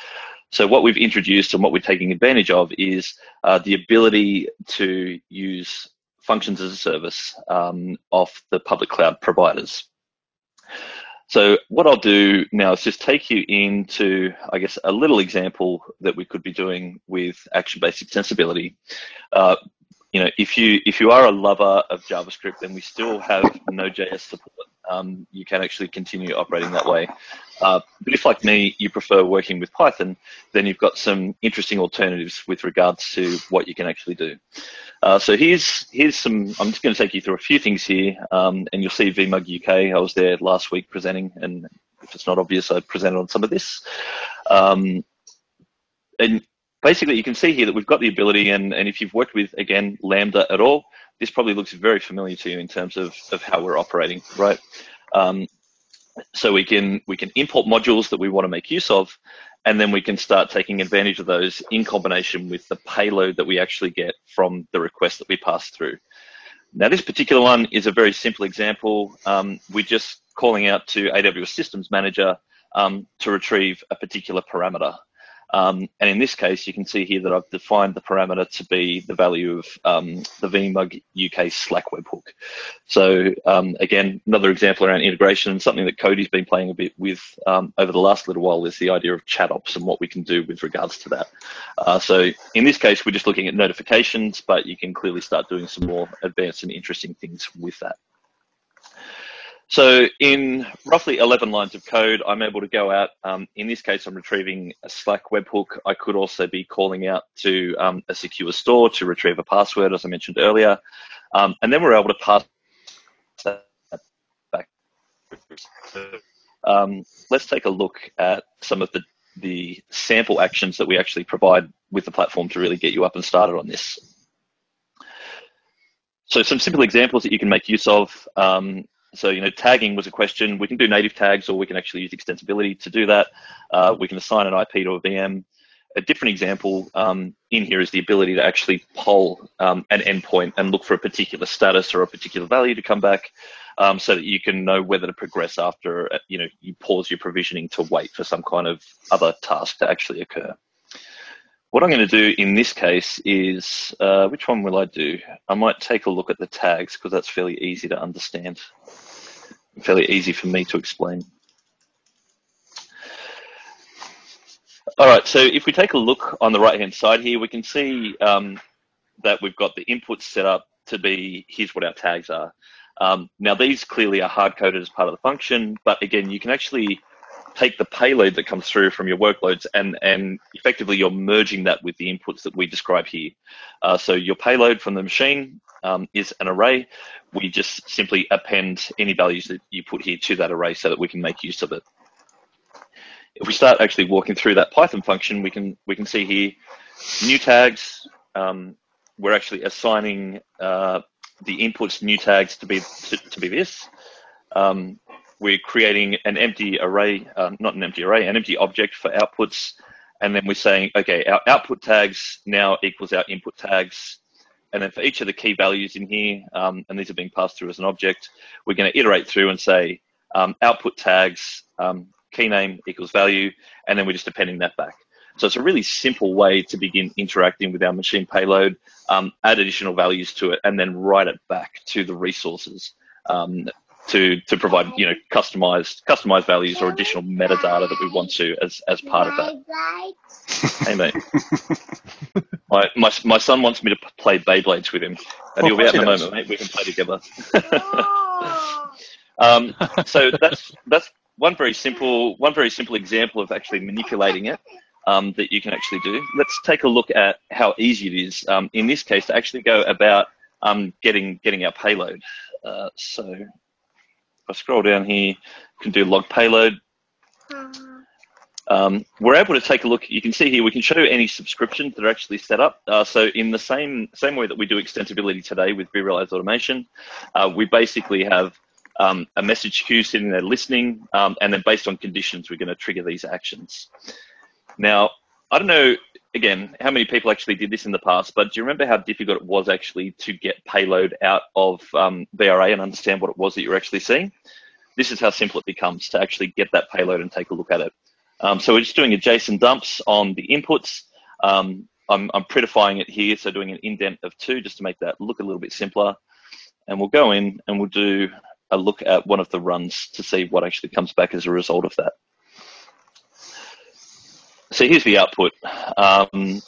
So what we've introduced and what we're taking advantage of is uh, the ability to use functions as a service um, off the public cloud providers. So what I'll do now is just take you into, I guess, a little example that we could be doing with action-based extensibility. Uh, you know, if you if you are a lover of JavaScript, then we still have Node.js support. Um, you can actually continue operating that way. Uh, but if, like me, you prefer working with Python, then you've got some interesting alternatives with regards to what you can actually do. Uh, so here's here's some. I'm just going to take you through a few things here, um, and you'll see VMUG UK. I was there last week presenting, and if it's not obvious, I presented on some of this. Um, and basically, you can see here that we've got the ability, and, and if you've worked with again Lambda at all, this probably looks very familiar to you in terms of, of how we're operating, right? Um, so we can we can import modules that we want to make use of, and then we can start taking advantage of those in combination with the payload that we actually get from the request that we pass through. Now, this particular one is a very simple example. Um, we're just calling out to AWS Systems Manager um, to retrieve a particular parameter. Um, and in this case, you can see here that I've defined the parameter to be the value of um, the VMUG UK Slack webhook. So um, again, another example around integration, and something that Cody's been playing a bit with um, over the last little while is the idea of chat ops and what we can do with regards to that. Uh, so in this case, we're just looking at notifications, but you can clearly start doing some more advanced and interesting things with that. So in roughly 11 lines of code, I'm able to go out. Um, in this case, I'm retrieving a Slack webhook. I could also be calling out to um, a secure store to retrieve a password, as I mentioned earlier. Um, and then we're able to pass that back. Um, let's take a look at some of the, the sample actions that we actually provide with the platform to really get you up and started on this. So some simple examples that you can make use of. Um, so, you know, tagging was a question. We can do native tags or we can actually use extensibility to do that. Uh, we can assign an IP to a VM. A different example um, in here is the ability to actually poll um, an endpoint and look for a particular status or a particular value to come back um, so that you can know whether to progress after, uh, you know, you pause your provisioning to wait for some kind of other task to actually occur. What I'm going to do in this case is, uh, which one will I do? I might take a look at the tags because that's fairly easy to understand fairly easy for me to explain. All right, so if we take a look on the right-hand side here, we can see um, that we've got the inputs set up to be, here's what our tags are. Um, now these clearly are hard-coded as part of the function, but again, you can actually take the payload that comes through from your workloads and, and effectively you're merging that with the inputs that we describe here. Uh, so your payload from the machine um, is an array. We just simply append any values that you put here to that array so that we can make use of it. If we start actually walking through that Python function, we can we can see here new tags. Um, we're actually assigning uh, the inputs new tags to be to, to be this. Um, we're creating an empty array, um, not an empty array, an empty object for outputs. And then we're saying, okay, our output tags now equals our input tags. And then for each of the key values in here, um, and these are being passed through as an object, we're going to iterate through and say um, output tags um, key name equals value, and then we're just appending that back. So it's a really simple way to begin interacting with our machine payload, um, add additional values to it, and then write it back to the resources um, to to provide you know customized customized values or additional metadata that we want to as as part of that. hey mate, my, my my son wants me to play Beyblades with him, and he'll be out in a moment, mate. We can play together. um, so that's that's one very simple one very simple example of actually manipulating it um, that you can actually do. Let's take a look at how easy it is um, in this case to actually go about um, getting getting our payload. Uh, so if I scroll down here, you can do log payload. Um, we're able to take a look. You can see here we can show any subscriptions that are actually set up. Uh, so in the same same way that we do extensibility today with vRealize Automation, uh, we basically have um, a message queue sitting there listening, um, and then based on conditions, we're going to trigger these actions. Now, I don't know, again, how many people actually did this in the past, but do you remember how difficult it was actually to get payload out of um, VRA and understand what it was that you're actually seeing? This is how simple it becomes to actually get that payload and take a look at it. Um, so we're just doing a JSON dumps on the inputs. Um, I'm, I'm prettifying it here, so doing an indent of two just to make that look a little bit simpler. And we'll go in and we'll do a look at one of the runs to see what actually comes back as a result of that. So here's the output, um,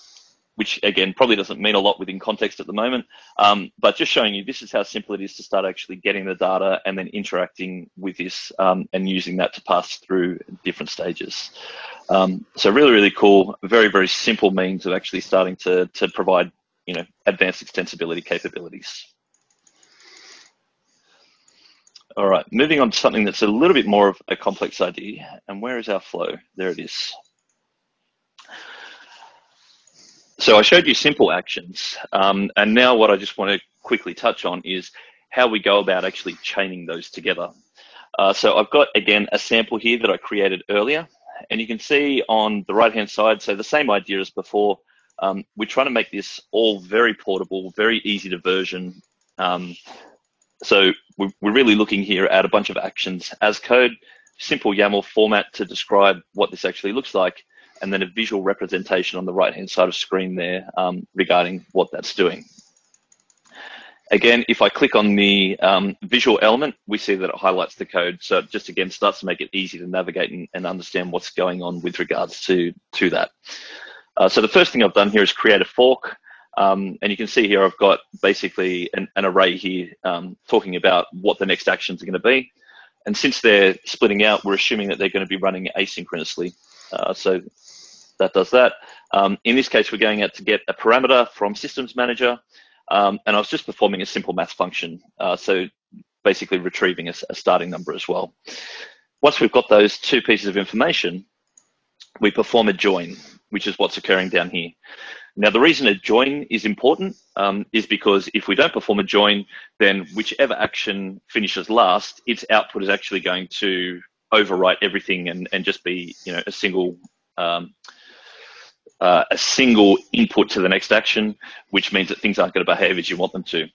which again probably doesn't mean a lot within context at the moment, um, but just showing you this is how simple it is to start actually getting the data and then interacting with this um, and using that to pass through different stages. Um, so really, really cool, very, very simple means of actually starting to, to provide you know, advanced extensibility capabilities. All right, moving on to something that's a little bit more of a complex idea. And where is our flow? There it is. So I showed you simple actions, um, and now what I just want to quickly touch on is how we go about actually chaining those together. Uh, so I've got, again, a sample here that I created earlier, and you can see on the right-hand side, so the same idea as before, um, we're trying to make this all very portable, very easy to version. Um, so we're really looking here at a bunch of actions as code, simple YAML format to describe what this actually looks like, and then a visual representation on the right-hand side of screen there um, regarding what that's doing. Again, if I click on the um, visual element, we see that it highlights the code. So it just again starts to make it easy to navigate and, and understand what's going on with regards to, to that. Uh, so the first thing I've done here is create a fork. Um, and you can see here I've got basically an, an array here um, talking about what the next actions are going to be. And since they're splitting out, we're assuming that they're going to be running asynchronously. Uh, so that does that. Um, in this case, we're going out to get a parameter from Systems Manager, um, and I was just performing a simple math function, uh, so basically retrieving a, a, starting number as well. Once we've got those two pieces of information, we perform a join, which is what's occurring down here. Now, the reason a join is important um, is because if we don't perform a join, then whichever action finishes last, its output is actually going to overwrite everything and, and just be you know a single um, uh, a single input to the next action, which means that things aren't going to behave as you want them to.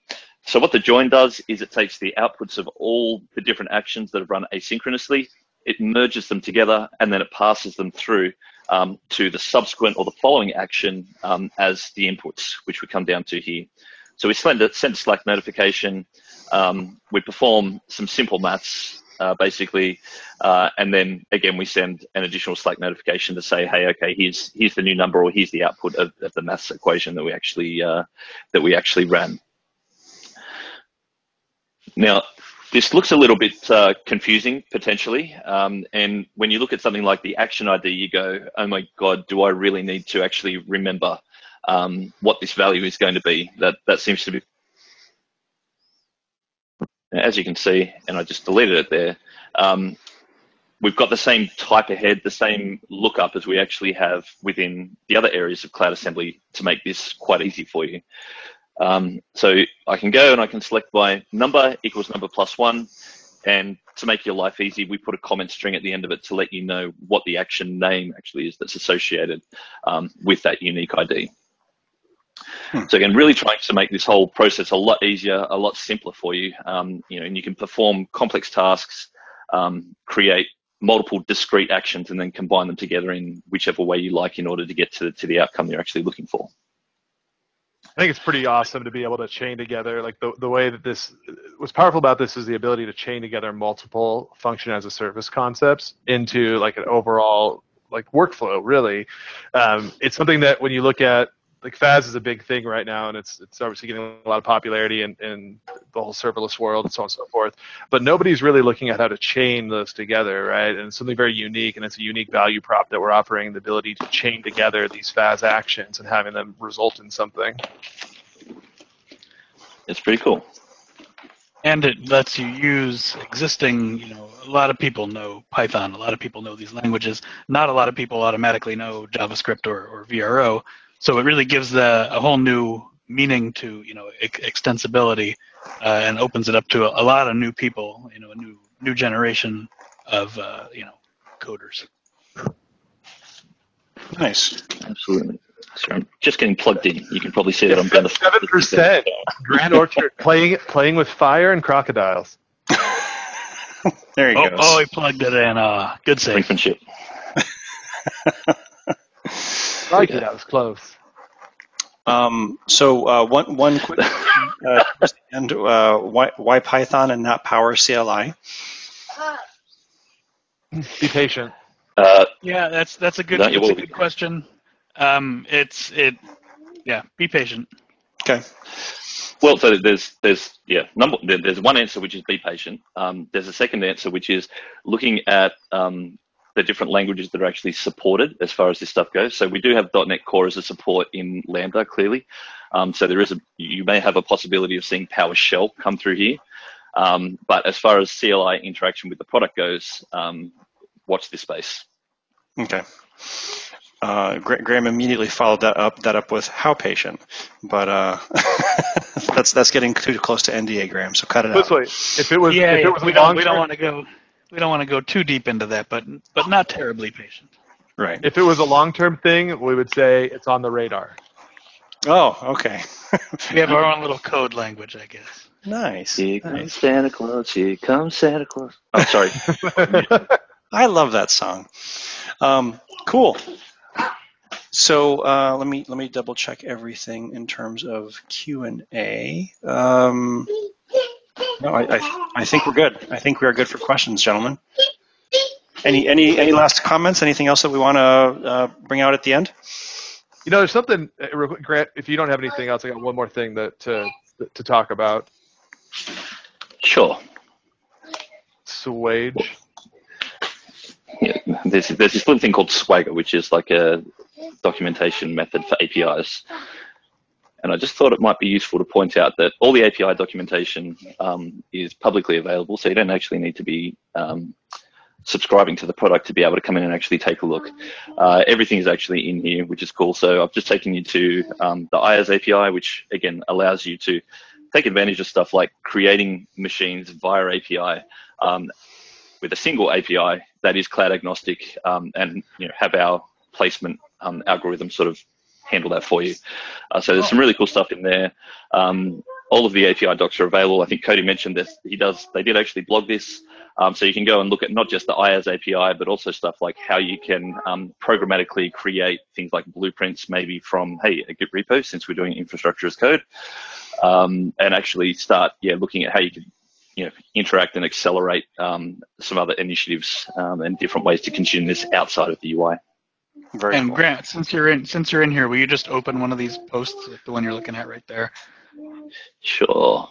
So what the join does is it takes the outputs of all the different actions that have run asynchronously, it merges them together, and then it passes them through um, to the subsequent or the following action um, as the inputs, which we come down to here. So we send a, Slack notification, um, we perform some simple maths uh, basically. Uh, and then again, we send an additional Slack notification to say, hey, okay, here's here's the new number, or here's the output of, of the maths equation that we actually uh, that we actually ran. Now, this looks a little bit uh, confusing potentially, um, and when you look at something like the action ID, you go, oh my god, do I really need to actually remember um, what this value is going to be? That that seems to be as you can see, and I just deleted it there, um, we've got the same type ahead, the same lookup as we actually have within the other areas of Cloud Assembly to make this quite easy for you. Um, so I can go and I can select my number equals number plus one. And to make your life easy, we put a comment string at the end of it to let you know what the action name actually is that's associated um, with that unique ID. Hmm. So again, really trying to make this whole process a lot easier, a lot simpler for you. Um, you know, and you can perform complex tasks, um, create multiple discrete actions and then combine them together in whichever way you like in order to get to, to the outcome you're actually looking for. I think it's pretty awesome to be able to chain together like the, the way that this what's powerful about this is the ability to chain together multiple function as a service concepts into like an overall like workflow really um, it's something that when you look at like FaaS is a big thing right now, and it's it's obviously getting a lot of popularity in, in the whole serverless world and so on and so forth. But nobody's really looking at how to chain those together, right? And it's something very unique, and it's a unique value prop that we're offering the ability to chain together these FaaS actions and having them result in something. It's pretty cool. And it lets you use existing, you know, a lot of people know Python, a lot of people know these languages. Not a lot of people automatically know JavaScript or, or VRO. So it really gives the, a whole new meaning to you know ex- extensibility uh, and opens it up to a, a, lot of new people, you know, a new new generation of uh, you know coders. Nice. Absolutely. So I'm just getting plugged in. You can probably see that I'm going to seven percent. Grant Orchard playing playing with fire and crocodiles. there you oh, go. Oh, he plugged it in. Uh, good save. Brinkmanship. Like it, that was close. Um, so uh, one one quick uh, and uh, why why Python and not PowerCLI? Be patient. Uh, yeah, that's that's a good That that's a good question. Um, it's it. Yeah, be patient. Okay. Well, so there's there's yeah number there's one answer which is be patient. Um, there's a second answer which is looking at um, the different languages that are actually supported as far as this stuff goes. So we do have .NET Core as a support in Lambda clearly. Um, so there is a you may have a possibility of seeing PowerShell come through here. Um, but as far as CLI interaction with the product goes, um, watch this space. Okay. Uh, Gra- Graham immediately followed that up that up with how patient, but uh, that's that's getting too close to NDA, Graham. So cut it This out. if it was, yeah, if yeah, it was we don't we don't want to go we don't want to go too deep into that, but but not terribly patient. Right. if it was a long term thing, we would say it's on the radar. Oh, okay. We have our own little code language, I guess. nice. Here comes nice. Santa Claus. Here comes Santa Claus. I'm oh, sorry. I love that song. Um, cool. So uh, let me let me double check everything in terms of Q and A. Um, no, I, I I think we're good. I think we are good for questions, gentlemen. Any any any last comments? Anything else that we want to uh, bring out at the end? You know, there's something, uh, real quick, Grant. If you don't have anything else, I got one more thing that to to talk about. Sure. Swage. Yeah, there's there's this little thing called Swagger, which is like a documentation method for APIs. And I just thought it might be useful to point out that all the API documentation um, is publicly available, so you don't actually need to be um, subscribing to the product to be able to come in and actually take a look. Uh, everything is actually in here, which is cool. So I've just taken you to um, the IaaS API, which again allows you to take advantage of stuff like creating machines via API um, with a single API that is cloud agnostic um, and you know, have our placement um, algorithm sort of handle that for you. Uh, so there's some really cool stuff in there. Um, all of the API docs are available. I think Cody mentioned this. He does. They did actually blog this, um, so you can go and look at not just the IaaS API, but also stuff like how you can um, programmatically create things like blueprints, maybe from hey a Git repo, since we're doing infrastructure as code, um, and actually start yeah looking at how you can you know interact and accelerate um, some other initiatives um, and different ways to consume this outside of the UI. Very And cool. Grant, since you're in since you're in here, will you just open one of these posts, like the one you're looking at right there? Sure.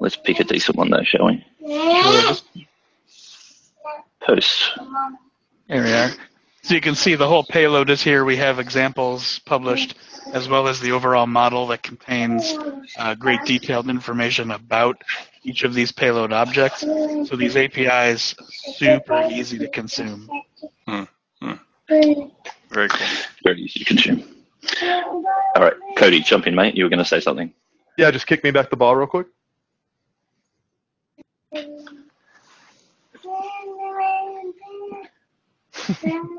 Let's pick a decent one though, shall we? Sure, Post. There we are. So you can see the whole payload is here. We have examples published, as well as the overall model that contains uh, great detailed information about each of these payload objects. So these APIs super easy to consume. Very cool. Very easy to consume. All right, Cody, jump in, mate. You were going to say something. Yeah, just kick me back the ball real quick.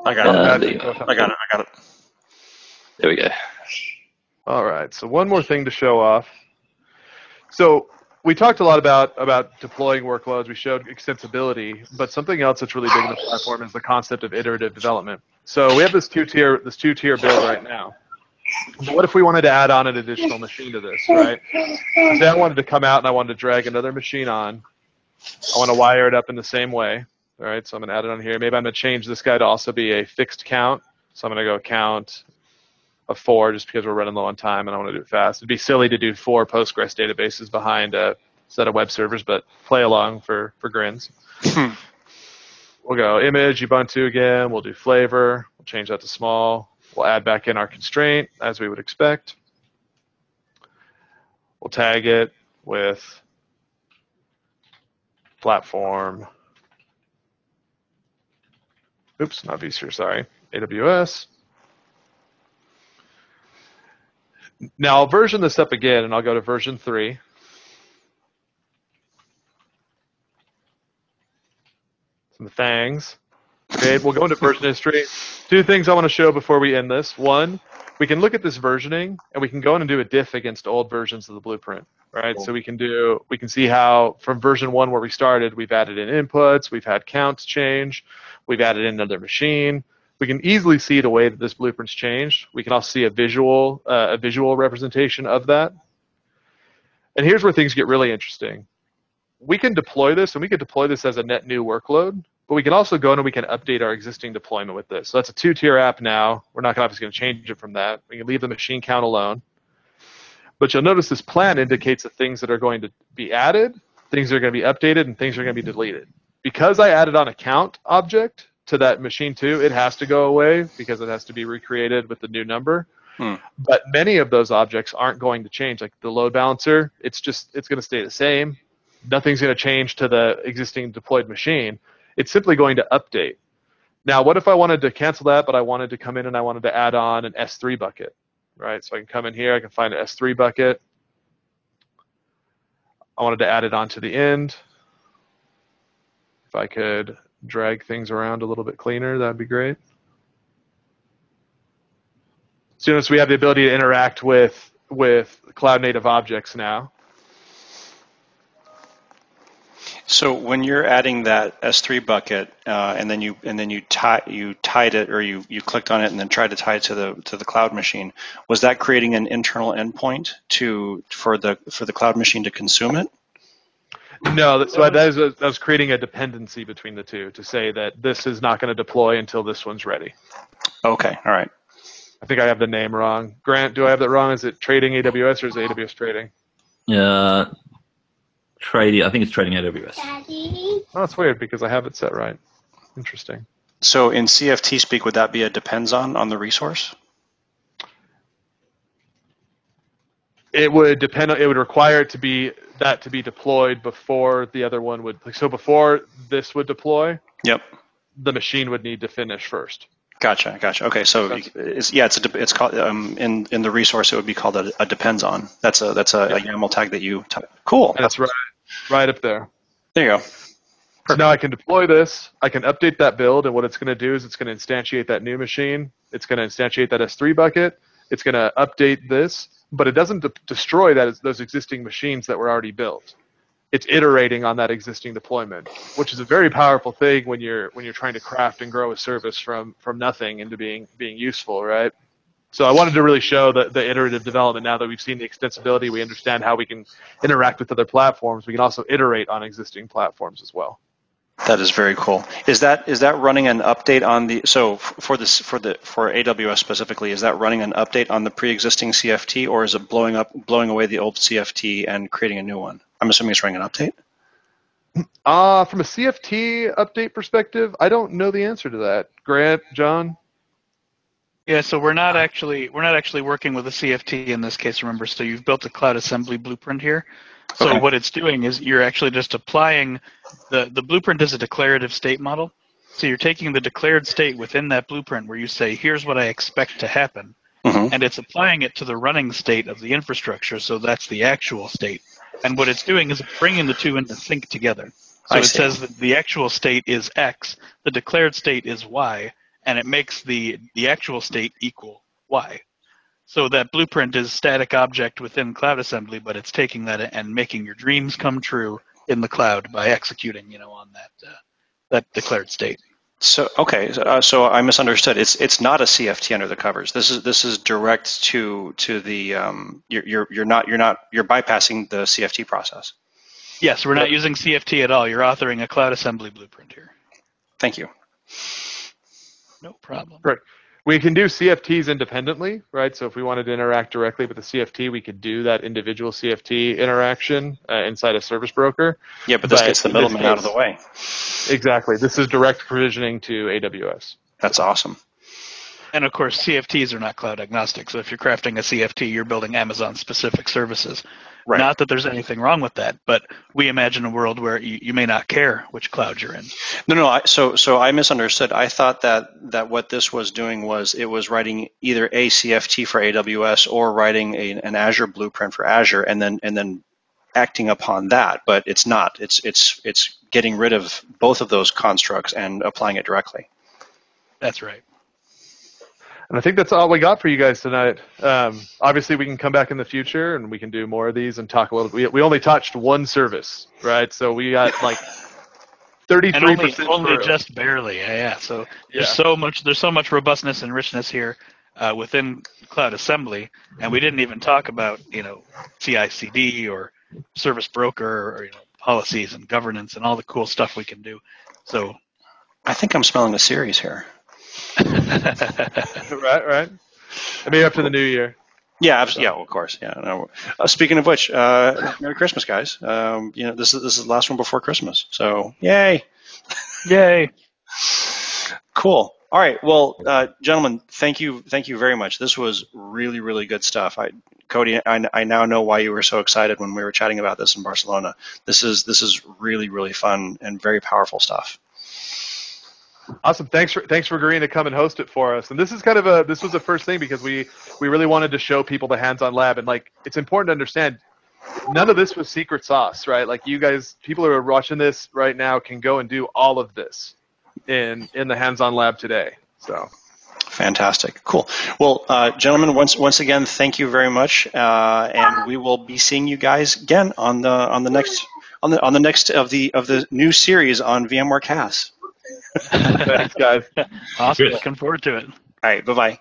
I got Uh, it. go. I got it. I got it. There we go. All right. So one more thing to show off. So we talked a lot about about deploying workloads. We showed extensibility, but something else that's really big in the platform is the concept of iterative development. So we have this two tier this two tier build right now. But what if we wanted to add on an additional machine to this, right? Say I wanted to come out and I wanted to drag another machine on. I want to wire it up in the same way. All right, so I'm going to add it on here. Maybe I'm going to change this guy to also be a fixed count. So I'm going to go count four just because we're running low on time and I want to do it fast. It'd be silly to do four Postgres databases behind a set of web servers, but play along for, for grins. we'll go image, Ubuntu again. We'll do flavor. We'll change that to small. We'll add back in our constraint as we would expect. We'll tag it with platform. Oops, not vSphere, sorry. AWS. Now I'll version this up again and I'll go to version 3. Some thangs. Okay, we'll go into version history. Two things I want to show before we end this. One, we can look at this versioning and we can go in and do a diff against old versions of the blueprint, right? Cool. So we can do we can see how from version one where we started, we've added in inputs, we've had counts change, we've added in another machine, we can easily see the way that this blueprint's changed. We can also see a visual uh, a visual representation of that. And here's where things get really interesting. We can deploy this, and we can deploy this as a net new workload, but we can also go in and we can update our existing deployment with this. So that's a two-tier app now. We're not obviously going to change it from that. We can leave the machine count alone. But you'll notice this plan indicates the things that are going to be added, things that are going to be updated, and things that are going to be deleted. Because I added on a count object, to that machine too, it has to go away because it has to be recreated with the new number. Hmm. But many of those objects aren't going to change. Like the load balancer, it's just it's going to stay the same. Nothing's going to change to the existing deployed machine. It's simply going to update. Now, what if I wanted to cancel that, but I wanted to come in and I wanted to add on an S3 bucket, right? So I can come in here, I can find an S3 bucket. I wanted to add it onto the end. If I could drag things around a little bit cleaner, that'd be great. So notice we have the ability to interact with with cloud native objects now. So when you're adding that S3 bucket, uh, and then you and then you tie you tied it or you you clicked on it and then tried to tie it to the to the cloud machine, was that creating an internal endpoint to for the for the cloud machine to consume it? No, so that is a, that was creating a dependency between the two to say that this is not going to deploy until this one's ready. Okay, all right. I think I have the name wrong. Grant, do I have that wrong? Is it trading AWS or is it AWS trading? Uh, trading. I think it's trading AWS. Oh, that's weird because I have it set right. Interesting. So in CFT speak, would that be a depends on on the resource? It would depend. It would require it to be that to be deployed before the other one would. So before this would deploy. Yep. The machine would need to finish first. Gotcha, gotcha. Okay, so it's, yeah, it's a, it's called um, in in the resource it would be called a, a depends on. That's a that's a, yeah. a YAML tag that you t- cool. That's right, right up there. There you go. So now I can deploy this. I can update that build, and what it's going to do is it's going to instantiate that new machine. It's going to instantiate that S3 bucket. It's going to update this, but it doesn't de- destroy that those existing machines that were already built. It's iterating on that existing deployment, which is a very powerful thing when you're when you're trying to craft and grow a service from from nothing into being being useful, right? So I wanted to really show the, the iterative development. Now that we've seen the extensibility, we understand how we can interact with other platforms. We can also iterate on existing platforms as well. That is very cool. Is that is that running an update on the so for this for the for AWS specifically? Is that running an update on the pre-existing CFT, or is it blowing up blowing away the old CFT and creating a new one? I'm assuming it's running an update. Uh, from a CFT update perspective, I don't know the answer to that. Grant, John. Yeah, so we're not actually we're not actually working with a CFT in this case. Remember, so you've built a cloud assembly blueprint here. So okay. what it's doing is you're actually just applying the the blueprint is a declarative state model. So you're taking the declared state within that blueprint where you say, here's what I expect to happen, mm-hmm. and it's applying it to the running state of the infrastructure. So that's the actual state. And what it's doing is bringing the two into sync together. So I it see. says that the actual state is X, the declared state is Y, and it makes the the actual state equal Y. So that blueprint is static object within Cloud Assembly, but it's taking that and making your dreams come true in the cloud by executing, you know, on that uh, that declared state. So okay, so, uh, so I misunderstood. It's it's not a CFT under the covers. This is this is direct to to the um, you're you're you're not you're not you're bypassing the CFT process. Yes, we're not using CFT at all. You're authoring a Cloud Assembly blueprint here. Thank you. No problem. Right. We can do CFTs independently, right? So if we wanted to interact directly with the CFT, we could do that individual CFT interaction uh, inside a service broker. Yeah, but this But gets the middleman out of the way. Exactly. This is direct provisioning to AWS. That's awesome. And of course, CFTs are not cloud agnostic. So if you're crafting a CFT, you're building Amazon specific services. Right. Not that there's anything wrong with that, but we imagine a world where you, you may not care which cloud you're in. No, no. I, so, so I misunderstood. I thought that that what this was doing was it was writing either a CFT for AWS or writing a, an Azure blueprint for Azure, and then and then acting upon that. But it's not. It's it's it's getting rid of both of those constructs and applying it directly. That's right. And I think that's all we got for you guys tonight. Um, obviously, we can come back in the future and we can do more of these and talk a little. We, we only touched one service, right? So we got like thirty-three only, percent. only just barely. Yeah, yeah. So there's Yeah. so much there's so much robustness and richness here uh, within Cloud Assembly, and we didn't even talk about you know CI/CD or service broker or you know policies and governance and all the cool stuff we can do. So I think I'm smelling a series here. right, right. Maybe after the new year. Yeah, abs- yeah, of course. Yeah. No. Uh, speaking of which, uh, Merry Christmas, guys. Um, you know, this is this is the last one before Christmas. So, yay! Yay! Cool. All right. Well, uh, gentlemen, thank you, thank you very much. This was really, really good stuff. I, Cody, I, I now know why you were so excited when we were chatting about this in Barcelona. This is this is really, really fun and very powerful stuff. Awesome. Thanks for thanks for agreeing to come and host it for us. And this is kind of a this was the first thing because we we really wanted to show people the hands-on lab and like it's important to understand none of this was secret sauce, right? Like you guys people who are watching this right now can go and do all of this in in the hands-on lab today. So Fantastic. Cool. Well, uh, gentlemen, once once again, thank you very much, uh, and we will be seeing you guys again on the on the next on the on the next of the of the new series on VMware CAS. Thanks guys. Awesome. Good. Looking forward to it. All right. Bye bye.